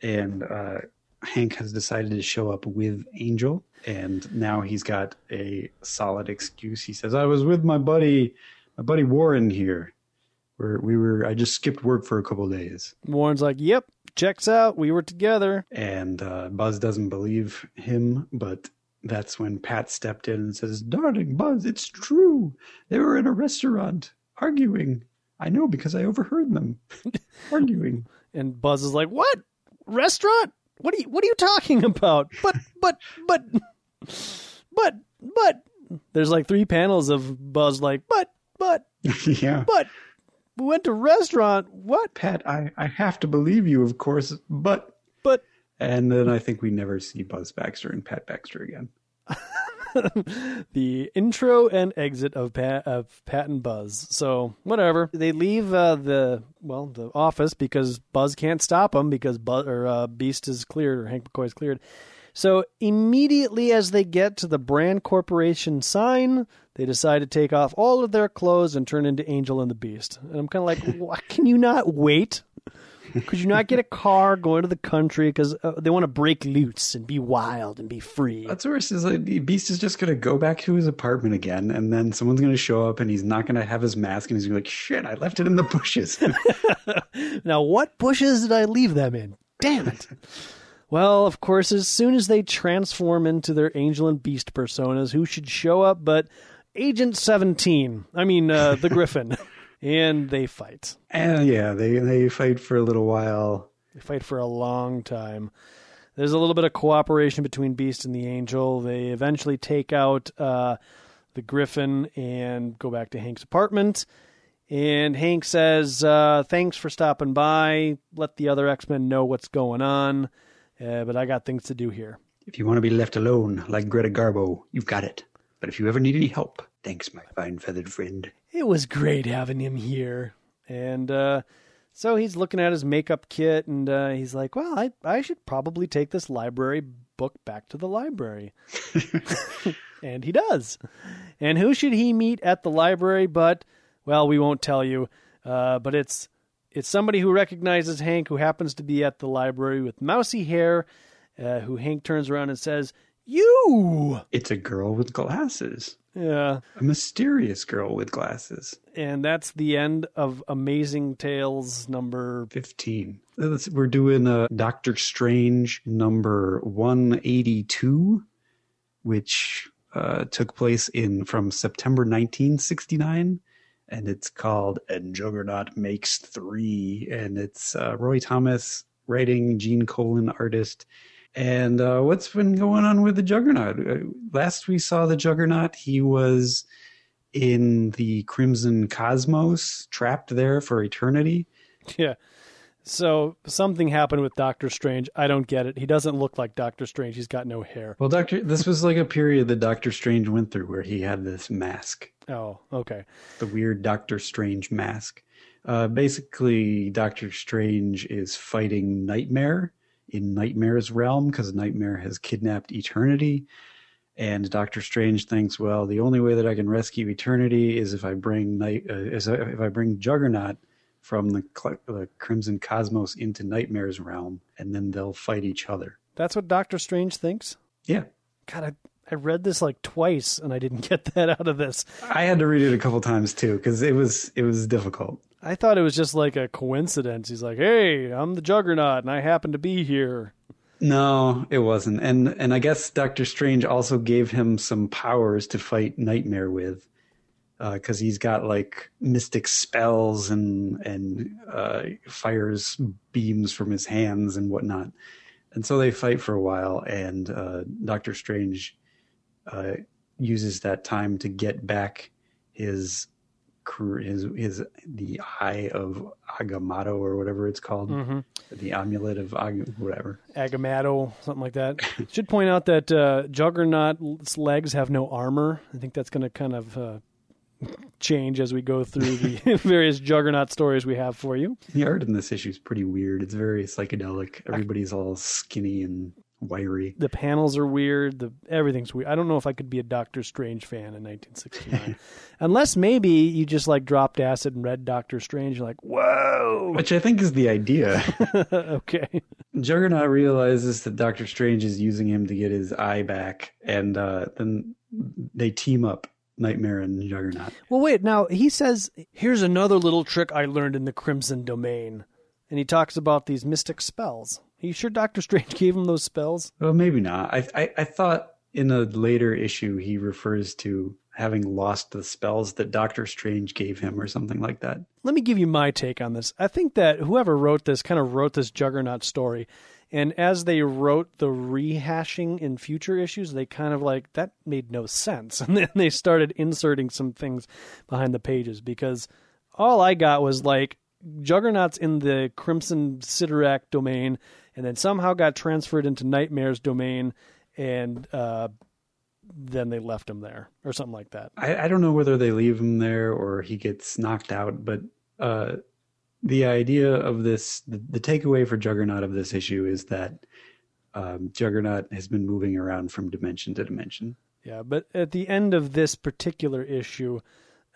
And uh, Hank has decided to show up with Angel. And now he's got a solid excuse. He says, I was with my buddy, my buddy Warren here. Where we were, I just skipped work for a couple of days. Warren's like, "Yep, checks out. We were together." And uh, Buzz doesn't believe him, but that's when Pat stepped in and says, Darling Buzz, it's true. They were in a restaurant arguing. I know because I overheard them arguing. And Buzz is like, "What restaurant? What are you? What are you talking about?" But, but, but, but, but. There's like three panels of Buzz like, "But, but, yeah. but." We went to restaurant. What? Pat, I, I have to believe you, of course, but. But And then I think we never see Buzz Baxter and Pat Baxter again. the intro and exit of Pat of Pat and Buzz. So whatever. They leave uh, the well the office because Buzz can't stop them because Buzz or uh, Beast is cleared or Hank McCoy is cleared. So immediately as they get to the Brand Corporation sign, they decide to take off all of their clothes and turn into Angel and the Beast. And I'm kind of like, why can you not wait? Could you not get a car going to the country because uh, they want to break loose and be wild and be free? That's worse. Is like the Beast is just gonna go back to his apartment again, and then someone's gonna show up, and he's not gonna have his mask, and he's gonna be like, "Shit, I left it in the bushes." Now, what bushes did I leave them in? Damn it. well, of course, as soon as they transform into their angel and beast personas, who should show up but Agent 17? I mean, uh, the Griffin. and they fight. and yeah, they they fight for a little while. They fight for a long time. There's a little bit of cooperation between Beast and the Angel. They eventually take out uh, the Griffin and go back to Hank's apartment. And Hank says, uh, Thanks for stopping by. Let the other X Men know what's going on. Uh, but I got things to do here. If you want to be left alone, like Greta Garbo, you've got it. But if you ever need any help, thanks, my fine feathered friend. It was great having him here. And uh, so he's looking at his makeup kit and uh, he's like, Well, I, I should probably take this library book back to the library. and he does. And who should he meet at the library but, well, we won't tell you. Uh, but it's it's somebody who recognizes Hank who happens to be at the library with mousy hair, uh, who Hank turns around and says, You! It's a girl with glasses. Yeah. A mysterious girl with glasses. And that's the end of Amazing Tales number 15. Let's- We're doing uh, Doctor Strange number 182, which uh, took place in from September 1969. And it's called And Juggernaut Makes Three. And it's uh, Roy Thomas writing, Gene Colan artist. And uh, what's been going on with the Juggernaut? Uh, last we saw the Juggernaut, he was in the Crimson Cosmos, trapped there for eternity. Yeah. So something happened with Doctor Strange. I don't get it. He doesn't look like Doctor Strange. He's got no hair. Well, Doctor, this was like a period that Doctor Strange went through where he had this mask, Oh, okay. the weird Doctor Strange mask. Uh, basically, Doctor Strange is fighting Nightmare in Nightmare's realm because Nightmare has kidnapped Eternity. And Doctor Strange thinks, well, the only way that I can rescue Eternity is if I bring Night, uh, is if I bring Juggernaut from the, the Crimson Cosmos into Nightmare's realm, and then they'll fight each other. That's what Doctor Strange thinks? Yeah, God, I, I read this like twice and I didn't get that out of this. I had to read it a couple times too because it was it was difficult. I thought it was just like a coincidence. He's like, hey, I'm the Juggernaut and I happen to be here. No, it wasn't. And and I guess Doctor Strange also gave him some powers to fight Nightmare with. because he's got like mystic spells and and uh, fires beams from his hands and whatnot. And so they fight for a while, and uh, Doctor Strange uh, uses that time to get back his his his the eye of Agamotto or whatever it's called, hmm the amulet of Ag- whatever. Agamotto, something like that. Should point out that uh, Juggernaut's legs have no armor. I think that's going to kind of uh, change as we go through the various Juggernaut stories we have for you. The art in this issue is pretty weird. It's very psychedelic. Everybody's all skinny and wiry. The panels are weird. The everything's weird. I don't know if I could be a Doctor Strange fan in 1969, unless maybe you just like dropped acid and read Doctor Strange. You're like, whoa, Which I think is the idea. okay. Juggernaut realizes that Doctor Strange is using him to get his eye back, and uh, then they team up, Nightmare and Juggernaut. Well, wait. Now he says, "Here's another little trick I learned in the Crimson Domain," and he talks about these mystic spells. Are you sure Doctor Strange gave him those spells? Well, maybe not. I, I I thought in a later issue he refers to having lost the spells that Doctor Strange gave him, or something like that. Let me give you my take on this. I think that whoever wrote this kind of wrote this Juggernaut story, and as they wrote the rehashing in future issues, they kind of like that made no sense, and then they started inserting some things behind the pages because all I got was like Juggernaut's in the Crimson Cyttorak domain, and then somehow got transferred into Nightmare's domain, and uh, then they left him there or something like that. I, I don't know whether they leave him there or he gets knocked out, but uh, the idea of this, the, the takeaway for Juggernaut of this issue is that um, Juggernaut has been moving around from dimension to dimension. Yeah, but at the end of this particular issue,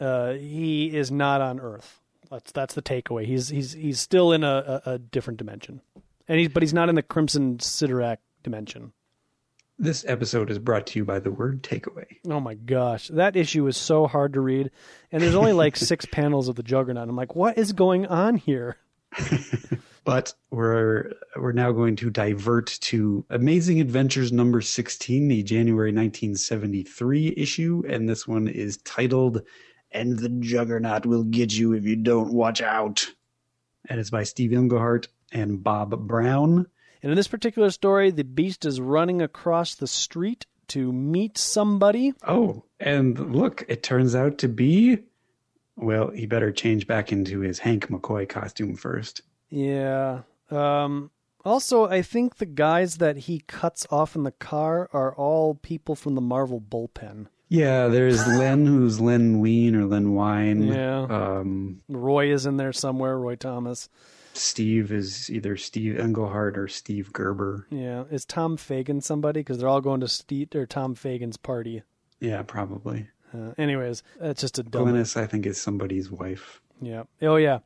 uh, he is not on Earth. That's that's the takeaway. He's he's he's still in a, a, a different dimension, and he's but he's not in the Crimson Cyttorak dimension. This episode is brought to you by the word takeaway. Oh my gosh, that issue is so hard to read, and there's only like six panels of the Juggernaut. I'm like, what is going on here? But we're we're now going to divert to Amazing Adventures number 16, the January 1973 issue, and this one is titled "And the Juggernaut Will Get You If You Don't Watch Out." And it's by Steve Englehart and Bob Brown. And in this particular story, the Beast is running across the street to meet somebody. Oh, and look, it turns out to be well, he better change back into his Hank McCoy costume first. Yeah. Um, also, I think the guys that he cuts off in the car are all people from the Marvel bullpen. Yeah, there's Len, who's Len Wein or Len Wine. Yeah. Um, Roy is in there somewhere. Roy Thomas. Steve is either Steve Englehart or Steve Gerber. Yeah. Is Tom Fagan somebody? Because they're all going to Steve or Tom Fagan's party. Yeah, probably. Uh, anyways, it's just a dumb. Glynis, I think, is somebody's wife. Yeah. Oh, yeah.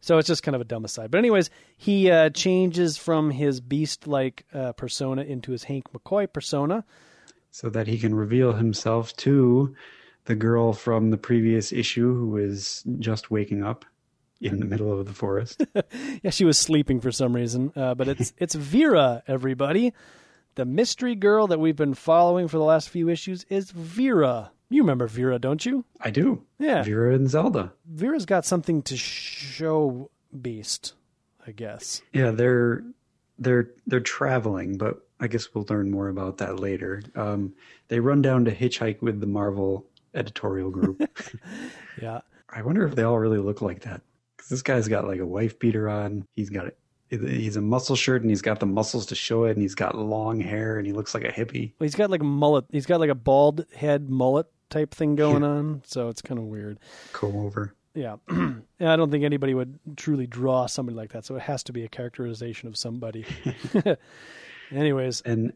So it's just kind of a dumb aside. But anyways, he uh, changes from his beast-like uh, persona into his Hank McCoy persona. So that he can reveal himself to the girl from the previous issue who is just waking up in the middle of the forest. Yeah, she was sleeping for some reason. Uh, but it's it's Vera, everybody. The mystery girl that we've been following for the last few issues is Vera. You remember Vera, don't you? I do. Yeah. Vera and Zelda. Vera's got something to show Beast, I guess. Yeah, they're they're they're traveling, but I guess we'll learn more about that later. Um, they run down to hitchhike with the Marvel editorial group. Yeah. I wonder if they all really look like that. This guy's got like a wife beater on. He's got a, he's a muscle shirt and he's got the muscles to show it, and he's got long hair and he looks like a hippie. Well, he's got like a mullet. He's got like a bald head mullet type thing going on. So it's kind of weird. Comb over. Yeah. yeah. I don't think anybody would truly draw somebody like that. So it has to be a characterization of somebody. Anyways, And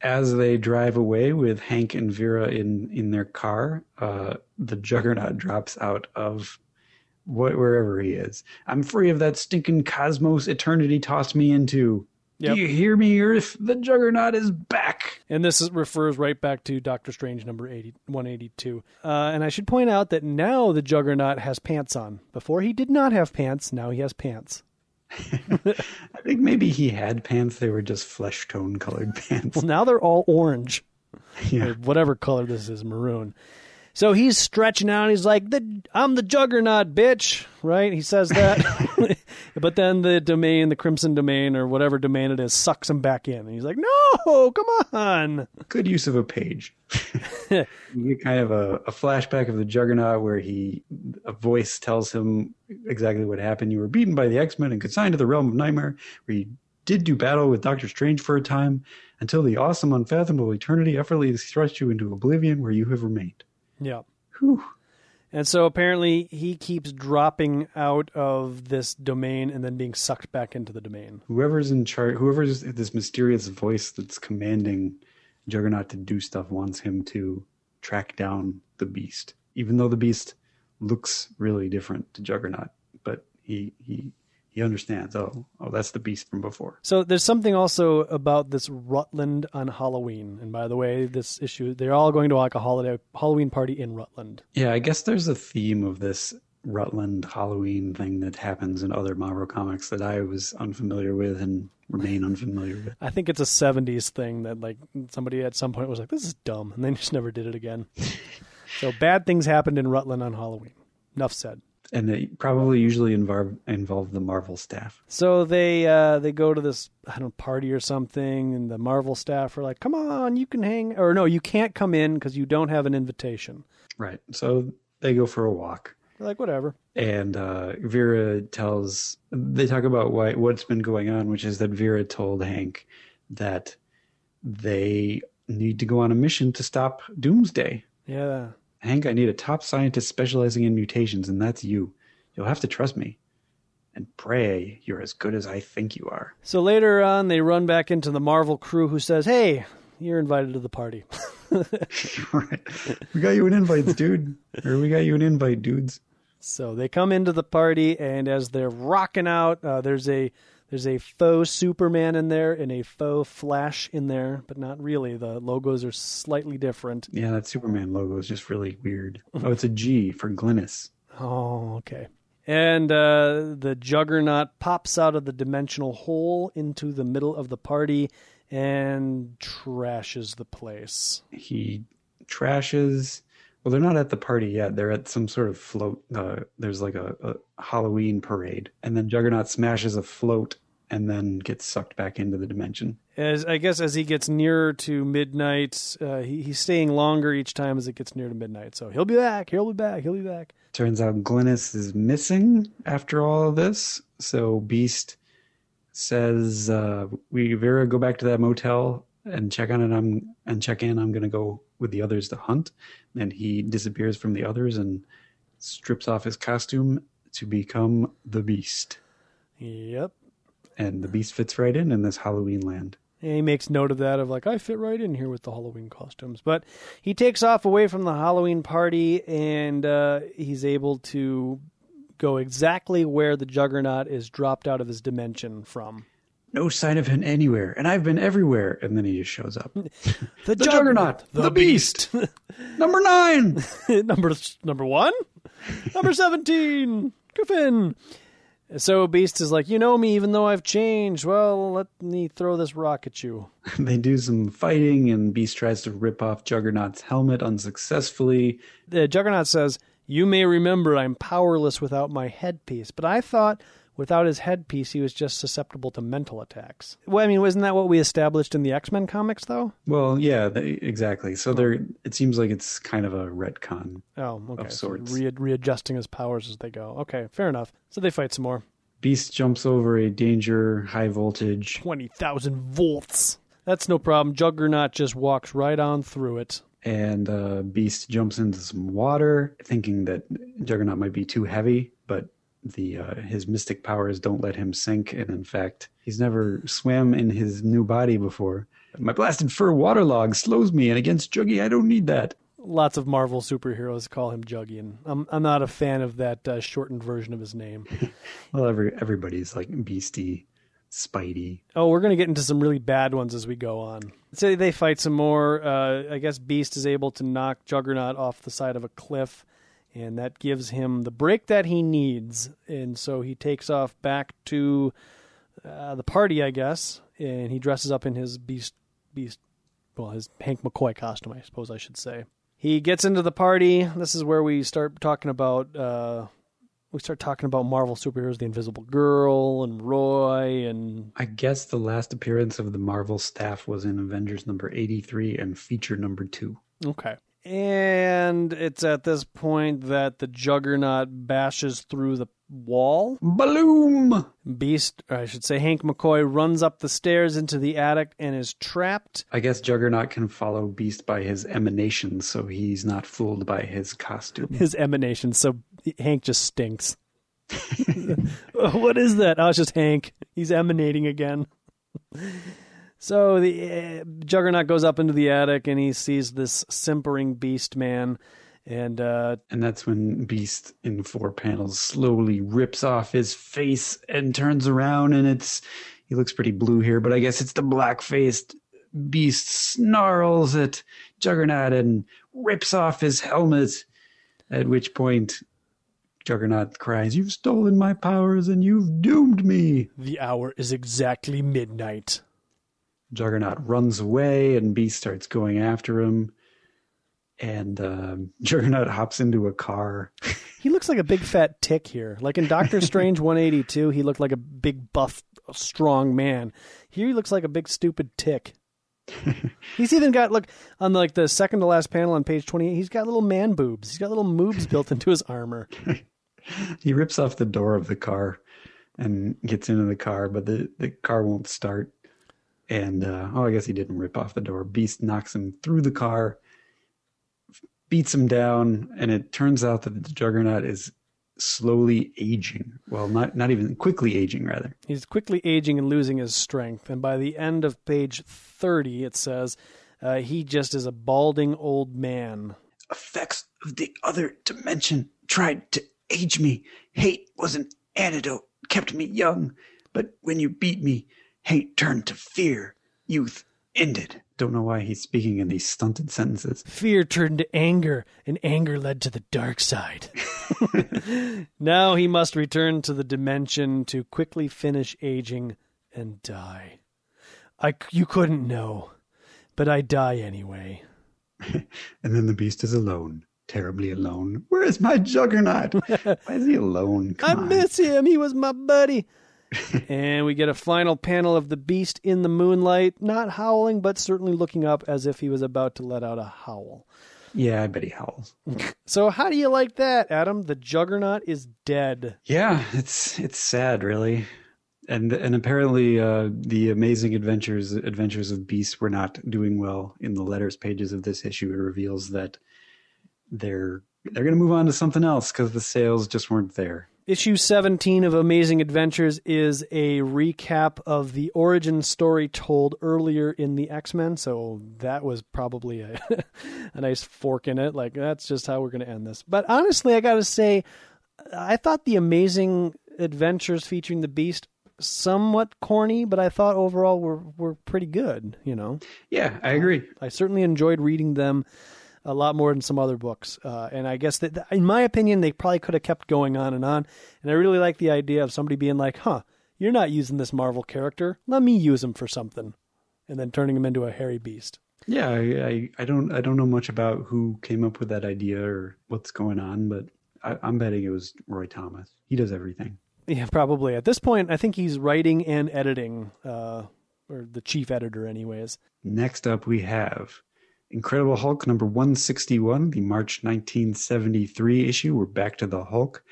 as they drive away with Hank and Vera in in their car, uh, the Juggernaut drops out of wherever he is. I'm free of that stinking cosmos eternity tossed me into. Yep. Do you hear me, Earth? The Juggernaut is back. and this is, refers right back to Doctor Strange number 80, 182. Uh, and I should point out that now the Juggernaut has pants on. Before he did not have pants. Now he has pants. I think maybe he had pants. They were just flesh tone colored pants. Well, now they're all orange. yeah. or whatever color this is, maroon. So he's stretching out. And he's like, "The I'm the Juggernaut, bitch!" Right? He says that, but then the domain, the Crimson Domain or whatever domain it is, sucks him back in, and he's like, "No, come on!" Good use of a page. you get kind of a, a flashback of the Juggernaut where he a voice tells him exactly what happened. You were beaten by the X Men and consigned to the realm of nightmare, where you did do battle with Doctor Strange for a time until the awesome, unfathomable eternity effortlessly thrust you into oblivion, where you have remained. Yeah. Whew. And so apparently he keeps dropping out of this domain and then being sucked back into the domain. Whoever's in charge, whoever's this mysterious voice that's commanding Juggernaut to do stuff wants him to track down the beast. Even though the beast looks really different to Juggernaut, but he he he understands. Oh, oh, that's the beast from before. So there's something also about this Rutland on Halloween. And by the way, this issue they're all going to like a holiday Halloween party in Rutland. Yeah, I guess there's a theme of this Rutland Halloween thing that happens in other Marvel comics that I was unfamiliar with and remain unfamiliar with. I think it's a 70s thing that like somebody at some point was like this is dumb and they just never did it again. so bad things happened in Rutland on Halloween. Enough said. And they probably usually involve involve the Marvel staff. So they uh, they go to this I don't know party or something, and the Marvel staff are like, "Come on, you can hang," or no, you can't come in because you don't have an invitation. Right. So they go for a walk. They're like, whatever. And uh, Vera tells they talk about why what's been going on, which is that Vera told Hank that they need to go on a mission to stop Doomsday. Yeah. Hank, I need a top scientist specializing in mutations, and that's you. You'll have to trust me. And pray you're as good as I think you are. So later on, they run back into the Marvel crew who says, Hey, you're invited to the party. right. We got you an invite, dude. or we got you an invite, dudes. So they come into the party, and as they're rocking out, uh, there's a there's a faux Superman in there and a faux Flash in there, but not really. The logos are slightly different. Yeah, that Superman logo is just really weird. Oh, it's a G for Glynis. Oh, okay. And uh, the Juggernaut pops out of the dimensional hole into the middle of the party and trashes the place. He trashes. Well, they're not at the party yet. They're at some sort of float. Uh, there's like a, a Halloween parade, and then Juggernaut smashes a float and then gets sucked back into the dimension. As I guess as he gets nearer to midnight, uh, he, he's staying longer each time as it gets near to midnight. So he'll be back. He'll be back. He'll be back. Turns out Glynis is missing after all of this. So Beast says, uh, "We Vera go back to that motel and check on it. I'm and check in. I'm going to go with the others to hunt." And he disappears from the others and strips off his costume to become the Beast. Yep. And the Beast fits right in in this Halloween land. And he makes note of that of like I fit right in here with the Halloween costumes. But he takes off away from the Halloween party and uh, he's able to go exactly where the Juggernaut is dropped out of his dimension from. No sign of him anywhere, and I've been everywhere. And then he just shows up. The, The Juggernaut, the, the Beast, Number nine. number number one, number seventeen, Griffin. So Beast is like, you know me, even though I've changed. Well, let me throw this rock at you. they do some fighting, and Beast tries to rip off Juggernaut's helmet unsuccessfully. The Juggernaut says, "You may remember I'm powerless without my headpiece, but I thought." Without his headpiece, he was just susceptible to mental attacks. Well, I mean, wasn't that what we established in the X Men comics, though? Well, yeah, they, exactly. So there, it seems like it's kind of a retcon. Oh, okay. Of So sorts. re- readjusting his powers as they go. Okay, fair enough. So they fight some more. Beast jumps over a danger high voltage, 20,000 volts. That's no problem. Juggernaut just walks right on through it. and uh, Beast jumps into some water, thinking that Juggernaut might be too heavy, but the uh, his mystic powers don't let him sink, and in fact, he's never swam in his new body before. My blasted fur waterlog slows me, and against Juggy, I don't need that. Lots of Marvel superheroes call him Juggy, and I'm, I'm not a fan of that uh, shortened version of his name. Well, every everybody's like Beastie, Spidey. Oh, we're going to get into some really bad ones as we go on. So they fight some more. Uh, I guess Beast is able to knock Juggernaut off the side of a cliff, and that gives him the break that he needs. And so he takes off back to uh, the party, I guess, and he dresses up in his Beast, Beast, well, his Hank McCoy costume, I suppose I should say. He gets into the party. This is where we start talking about uh, we start talking about Marvel superheroes, the Invisible Girl and Roy and I guess the last appearance of the Marvel staff was in Avengers number 83 and feature number 2. Okay. And it's at this point that the Juggernaut bashes through the wall. Balloom! Beast, or I should say Hank McCoy, runs up the stairs into the attic and is trapped. I guess Juggernaut can follow Beast by his emanations, so he's not fooled by his costume. His emanation, so Hank just stinks. what is that? Oh, it's just Hank. He's emanating again. So the uh, Juggernaut goes up into the attic and he sees this simpering beast man, and uh, And that's when Beast in four panels slowly rips off his face and turns around and it's he looks pretty blue here, but I guess it's the black faced Beast snarls at Juggernaut and rips off his helmet. At which point Juggernaut cries, You've stolen my powers and you've doomed me. the hour is exactly midnight. Juggernaut runs away and Beast starts going after him. And um, Juggernaut hops into a car. He looks like a big fat tick here. Like in Doctor Strange 182, he looked like a big buff, strong man. Here he looks like a big stupid tick. he's even got look on like the second to last panel on page 28. He's got little man boobs. He's got little moobs built into his armor. he rips off the door of the car and gets into the car, but the, the car won't start. And uh, oh, I guess he didn't rip off the door. Beast knocks him through the car, beats him down, and it turns out that the Juggernaut is slowly aging. Well, not not even quickly aging, rather. He's quickly aging and losing his strength. And by the end of page 30, it says uh, he just is a balding old man. Effects of the other dimension tried to age me. Hate was an antidote, kept me young. But when you beat me, hate turned to fear. Youth ended. Don't know why he's speaking in these stunted sentences. Fear turned to anger, and anger led to the dark side. now he must return to the dimension to quickly finish aging and die. I, you couldn't know, but I die anyway. And then the beast is alone, terribly alone. Where is my juggernaut? Why is he alone? I on. miss him. He was my buddy. and we get a final panel of the beast in the moonlight, not howling, but certainly looking up as if he was about to let out a howl. Yeah, I bet he howls. So, how do you like that, Adam? The juggernaut is dead. Yeah, it's it's sad, really. And and apparently, uh, the amazing adventures adventures of Beast were not doing well in the letters pages of this issue. It reveals that they're they're going to move on to something else because the sales just weren't there. Issue 17 of Amazing Adventures is a recap of the origin story told earlier in the X Men. So that was probably a, a nice fork in it. Like, that's just how we're going to end this. But honestly, I got to say, I thought the Amazing Adventures featuring the Beast somewhat corny, but I thought overall were, were pretty good, you know? Yeah, I agree. I certainly enjoyed reading them a lot more than some other books. Uh, and I guess that, in my opinion, they probably could have kept going on and on. And I really like the idea of somebody being like, huh, you're not using this Marvel character. Let me use him for something. And then turning him into a hairy beast. Yeah, I, I, don't I don't know much about who came up with that idea or what's going on, but I, I'm betting it was Roy Thomas. He does everything. Yeah, probably. At this point, I think he's writing and editing, uh, or the chief editor, anyways. Next up, we have Incredible Hulk number 161, the March 1973 issue. We're back to the Hulk.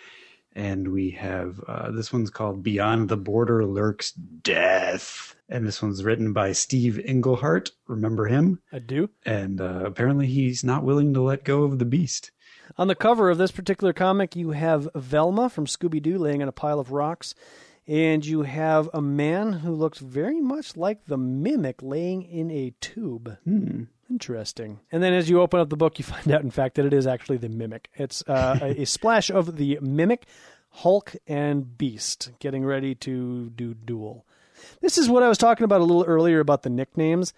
And we have uh, this one's called Beyond the Border Lurks Death. And this one's written by Steve Englehart. Remember him? I do. And uh, apparently he's not willing to let go of the beast. On the cover of this particular comic, you have Velma from Scooby Doo laying on a pile of rocks, and you have a man who looks very much like the mimic laying in a tube. Hmm. Interesting. And then as you open up the book, you find out, in fact, that it is actually the mimic. It's uh, a, a splash of the mimic, Hulk, and Beast getting ready to do duel. This is what I was talking about a little earlier about the nicknames.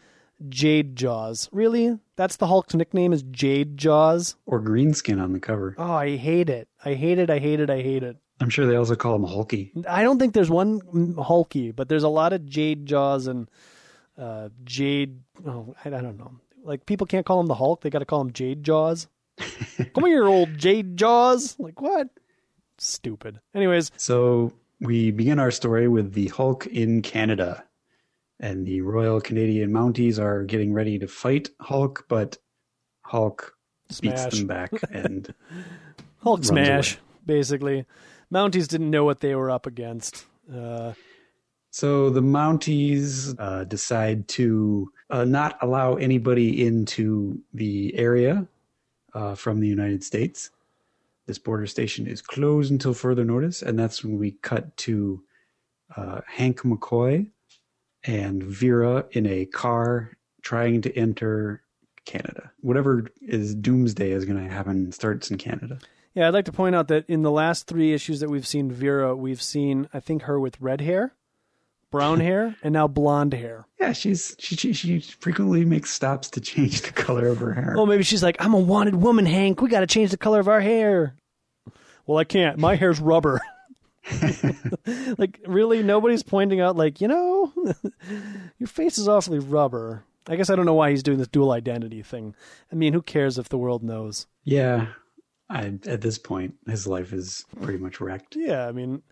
Jade Jaws. Really? That's the Hulk's nickname is Jade Jaws? Or Greenskin on the cover. Oh, I hate it. I hate it. I hate it. I hate it. I'm sure they also call him Hulky. I don't think there's one Hulky, but there's a lot of Jade Jaws and uh, Jade. Oh, I, I don't know. Like people can't call him the Hulk; they got to call him Jade Jaws. Come here, old Jade Jaws. Like what? Stupid. Anyways, So we begin our story with the Hulk in Canada. And the Royal Canadian Mounties are getting ready to fight Hulk, but Hulk beats them back and Hulk smash. away. Basically, Mounties didn't know what they were up against. Uh, So the Mounties uh, decide to uh, not allow anybody into the area uh, from the United States. This border station is closed until further notice, and that's when we cut to uh, Hank McCoy and Vera in a car trying to enter Canada. Whatever is doomsday is going to happen starts in Canada. yeah, I'd like to point out that in the last three issues that we've seen Vera, we've seen I think her with red hair, brown hair, and now blonde hair. Yeah, she's she she, she frequently makes stops to change the color of her hair. Oh, maybe she's like, I'm a wanted woman, Hank. We got to change the color of our hair. Well, I can't. My hair's rubber. like, really? Nobody's pointing out, like, you know, your face is awfully rubber. I guess I don't know why he's doing this dual identity thing. I mean, who cares if the world knows? Yeah, I, at this point, his life is pretty much wrecked. Yeah, I mean,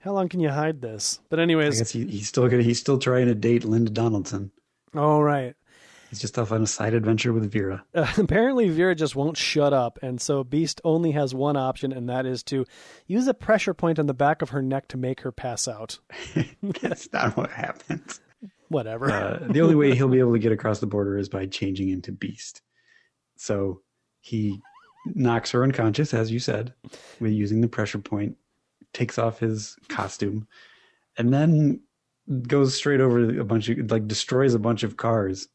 how long can you hide this? But, I anyways, guess he, he's still gonna, he's still trying to date Linda Donaldson. all right. He's just off on a side adventure with Vera. Uh, apparently, Vera just won't shut up, and so Beast only has one option, and that is to use a pressure point on the back of her neck to make her pass out. That's not what happens. Whatever. Uh, the only way he'll be able to get across the border is by changing into Beast. So he knocks her unconscious, as you said, with using the pressure point, takes off his costume, and then goes straight over a bunch of like destroys a bunch of cars,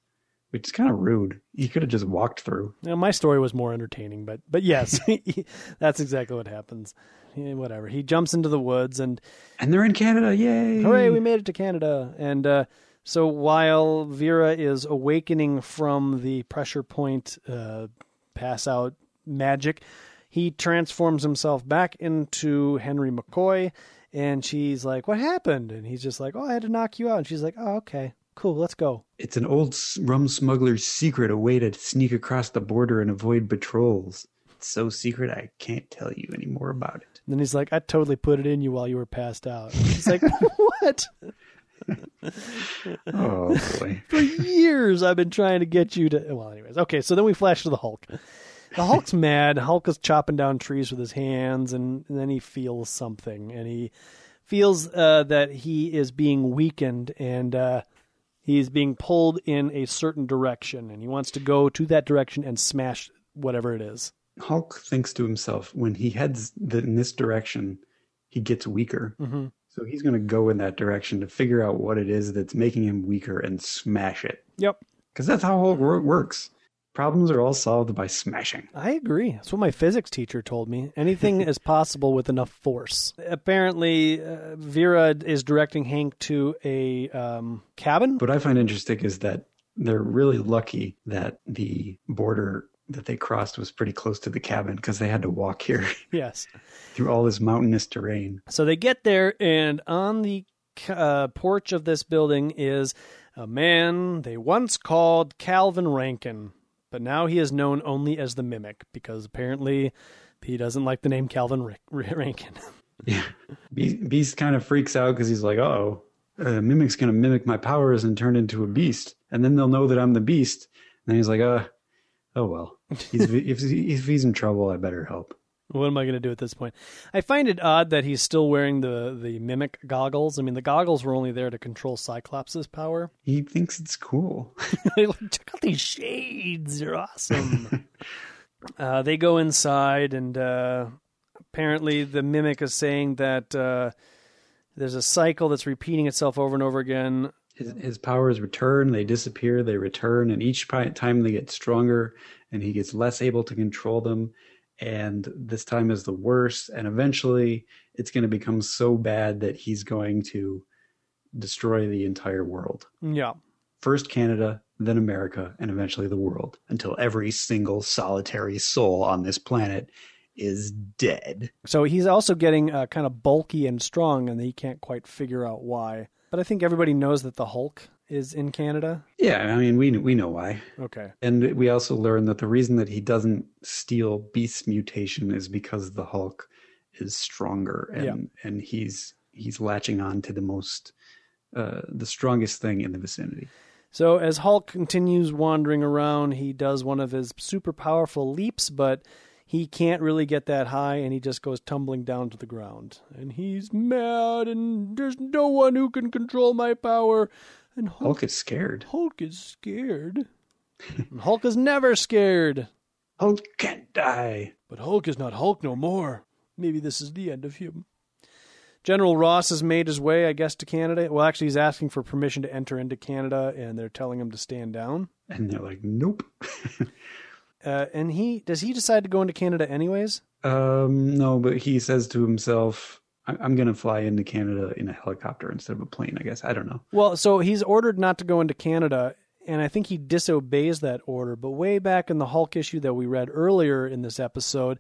which is kind of rude. He could have just walked through. Now, my story was more entertaining, but but yes, that's exactly what happens. Yeah, whatever. He jumps into the woods, and And they're in Canada, yay! hooray, we made it to Canada. And uh, so while Vera is awakening from the pressure point uh, pass out magic, he transforms himself back into Henry McCoy. And she's like, "What happened?" And he's just like, "Oh, I had to knock you out." And she's like, "Oh, okay, cool, let's go." It's an old rum smuggler's secret, a way to sneak across the border and avoid patrols. It's so secret, I can't tell you any more about it. And then he's like, I totally put it in you while you were passed out. He's like, what? Oh boy. For years I've been trying to get you to. Well, anyways. Okay, so then we flash to the Hulk. The Hulk's mad. Hulk is chopping down trees with his hands, and, and then he feels something. And he feels uh, that he is being weakened and uh, he's being pulled in a certain direction. And he wants to go to that direction and smash whatever it is. Hulk thinks to himself, when he heads the, in this direction, he gets weaker. Mhm. So he's going to go in that direction to figure out what it is that's making him weaker and smash it. Yep. Because that's how Hulk works. Problems are all solved by smashing. I agree. That's what my physics teacher told me. Anything is possible with enough force. Apparently, uh, Vera is directing Hank to a um, cabin. What I find interesting is that they're really lucky that the border that they crossed was pretty close to the cabin because they had to walk here Yes. through all this mountainous terrain. So they get there, and on the uh, porch of this building is a man they once called Calvin Rankin, but now he is known only as the Mimic because apparently he doesn't like the name Calvin Ra- Rankin. Yeah. Be- Beast kind of freaks out because he's like, oh, uh, Mimic's going to mimic my powers and turn into a beast. And then they'll know that I'm the beast. And he's like, uh, oh, well. He's, if, if he's in trouble, I better help. What am I going to do at this point? I find it odd that he's still wearing the the mimic goggles. I mean, the goggles were only there to control Cyclops' power. He thinks it's cool. Check out these shades; they're awesome. uh, they go inside, and uh, apparently, the mimic is saying that uh, there's a cycle that's repeating itself over and over again. His, his powers return, they disappear, they return, and each time they get stronger, and he gets less able to control them. And this time is the worst. And eventually, it's going to become so bad that he's going to destroy the entire world. Yeah, First Canada, then America, and eventually the world, until every single solitary soul on this planet is dead. so he's also getting uh, kind of bulky and strong, and he can't quite figure out why. But I think everybody knows that the Hulk is in Canada? Yeah, I mean we we know why. Okay. And we also learn that the reason that he doesn't steal Beast's mutation is because the Hulk is stronger and Yeah. and he's he's latching on to the most uh, the strongest thing in the vicinity. So as Hulk continues wandering around, he does one of his super powerful leaps, but he can't really get that high and he just goes tumbling down to the ground. And he's mad and there's no one who can control my power. And Hulk, Hulk is scared. Hulk is scared. And Hulk is never scared. Hulk can't die. But Hulk is not Hulk no more. Maybe this is the end of him. General Ross has made his way, I guess, to Canada. Well, actually, he's asking for permission to enter into Canada, and they're telling him to stand down. And they're like, nope. Uh, and he does he decide to go into Canada anyways? um, no, but he says to himself, I'm going to fly into Canada in a helicopter instead of a plane, I guess. I don't know. Well, so he's ordered not to go into Canada, and I think he disobeys that order. But way back in the Hulk issue that we read earlier in this episode,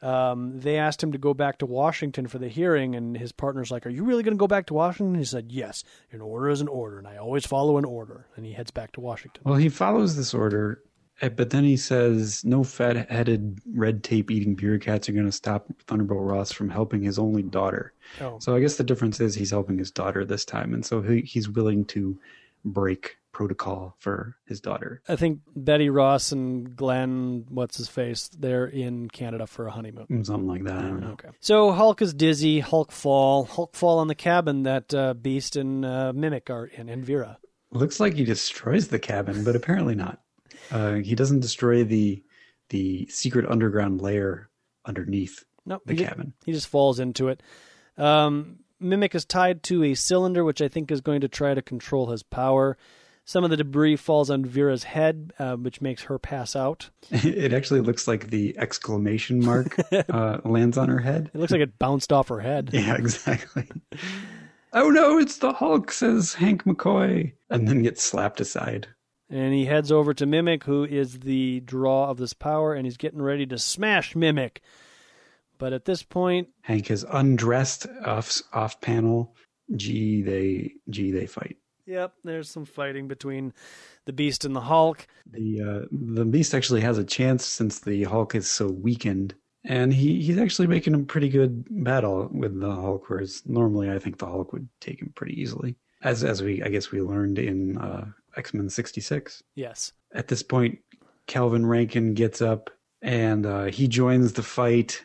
um, they asked him to go back to Washington for the hearing, and his partner's like, "Are you really going to go back to Washington?" He said, "Yes. An order is an order, and I always follow an order." And he heads back to Washington. Well, he follows this order, but then he says no fat headed, red tape eating bureaucrats are going to stop Thunderbolt Ross from helping his only daughter. Oh, So I guess the difference is he's helping his daughter this time. And so he, he's willing to break protocol for his daughter. I think Betty Ross and Glenn, what's his face, they're in Canada for a honeymoon. Something like that. I don't know. Okay. So Hulk is dizzy. Hulk fall. Hulk fall on the cabin that uh, Beast and uh, Mimic are in, and Vera. Looks like he destroys the cabin, but apparently not. Uh, he doesn't destroy the the secret underground layer underneath No, the he, cabin. he just falls into it. Um, Mimic is tied to a cylinder, which I think is going to try to control his power. Some of the debris falls on Vera's head, uh, which makes her pass out. It actually looks like the exclamation mark uh, lands on her head. It looks like it bounced off her head. Yeah, exactly. oh no, it's the Hulk, says Hank McCoy, and then gets slapped aside. And he heads over to Mimic, who is the draw of this power, and he's getting ready to smash Mimic. But at this point, Hank has undressed off off panel. Gee, they gee they fight. yep, there's some fighting between the Beast and the Hulk. The uh, the Beast actually has a chance since the Hulk is so weakened, and he he's actually making a pretty good battle with the Hulk. Whereas normally I think the Hulk would take him pretty easily, as as we I guess we learned in uh, X Men '66. Yes. At this point, Calvin Rankin gets up and uh, he joins the fight.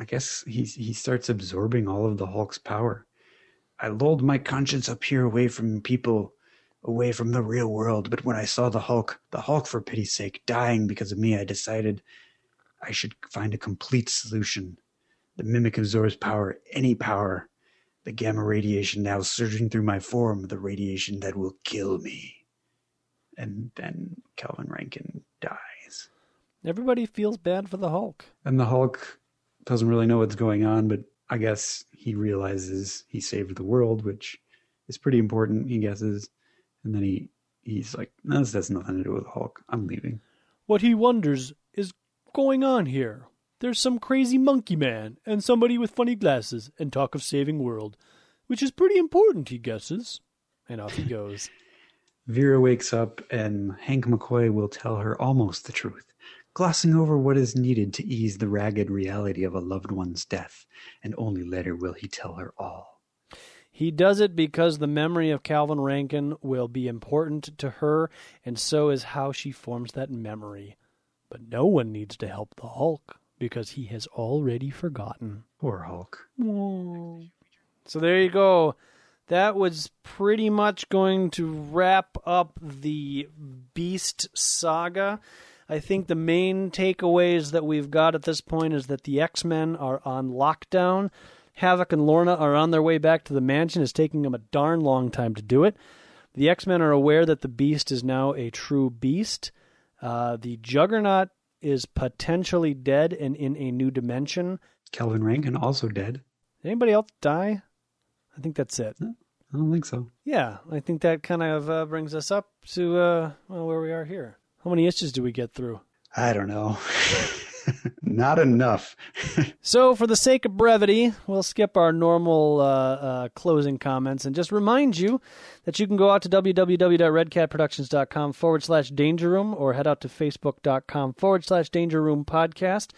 I guess he he starts absorbing all of the Hulk's power. I lulled my conscience up here away from people, away from the real world. But when I saw the Hulk, the Hulk for pity's sake, dying because of me, I decided I should find a complete solution. The mimic absorbs power, any power. The gamma radiation now surging through my form, the radiation that will kill me. And then Calvin Rankin dies. Everybody feels bad for the Hulk. And the Hulk doesn't really know what's going on, but I guess he realizes he saved the world, which is pretty important, he guesses. And then he he's like, no, this has nothing to do with the Hulk. I'm leaving. What he wonders is going on here. There's some crazy monkey man and somebody with funny glasses and talk of saving world, which is pretty important, he guesses. And off he goes. Vera wakes up and Hank McCoy will tell her almost the truth, glossing over what is needed to ease the ragged reality of a loved one's death, and only later will he tell her all. He does it because the memory of Calvin Rankin will be important to her, and so is how she forms that memory. But no one needs to help the Hulk because he has already forgotten. Poor Hulk. So there you go. That was pretty much going to wrap up the Beast saga. I think the main takeaways that we've got at this point is that the X Men are on lockdown. Havoc and Lorna are on their way back to the mansion. It's taking them a darn long time to do it. The X Men are aware that the Beast is now a true beast. Uh, the Juggernaut is potentially dead and in a new dimension. Calvin Rankin also dead. Did anybody else die? I think that's it. I don't think so. Yeah, I think that kind of uh, brings us up to uh, well, where we are here. How many issues do we get through? I don't know. Not enough. so, for the sake of brevity, we'll skip our normal uh, uh, closing comments and just remind you that you can go out to www.redcatproductions.com forward slash danger room or head out to facebook.com forward slash danger room podcast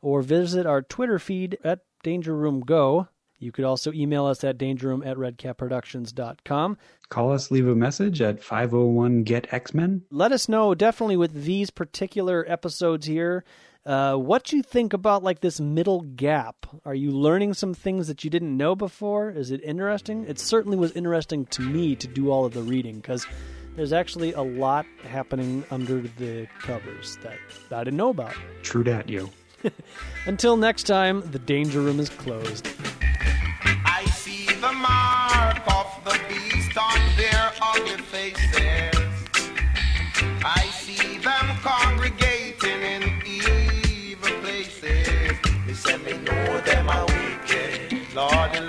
or visit our Twitter feed at danger room go. You could also email us at dangerroom at redcatproductions.com. Call us, leave a message at 501 Get X Men. Let us know, definitely with these particular episodes here, uh, what do you think about like this middle gap. Are you learning some things that you didn't know before? Is it interesting? It certainly was interesting to me to do all of the reading because there's actually a lot happening under the covers that I didn't know about. True dat, yo. Until next time, the danger room is closed. I see the mark of the beast on their ugly faces. I see them congregating me know them are wicked. Lord,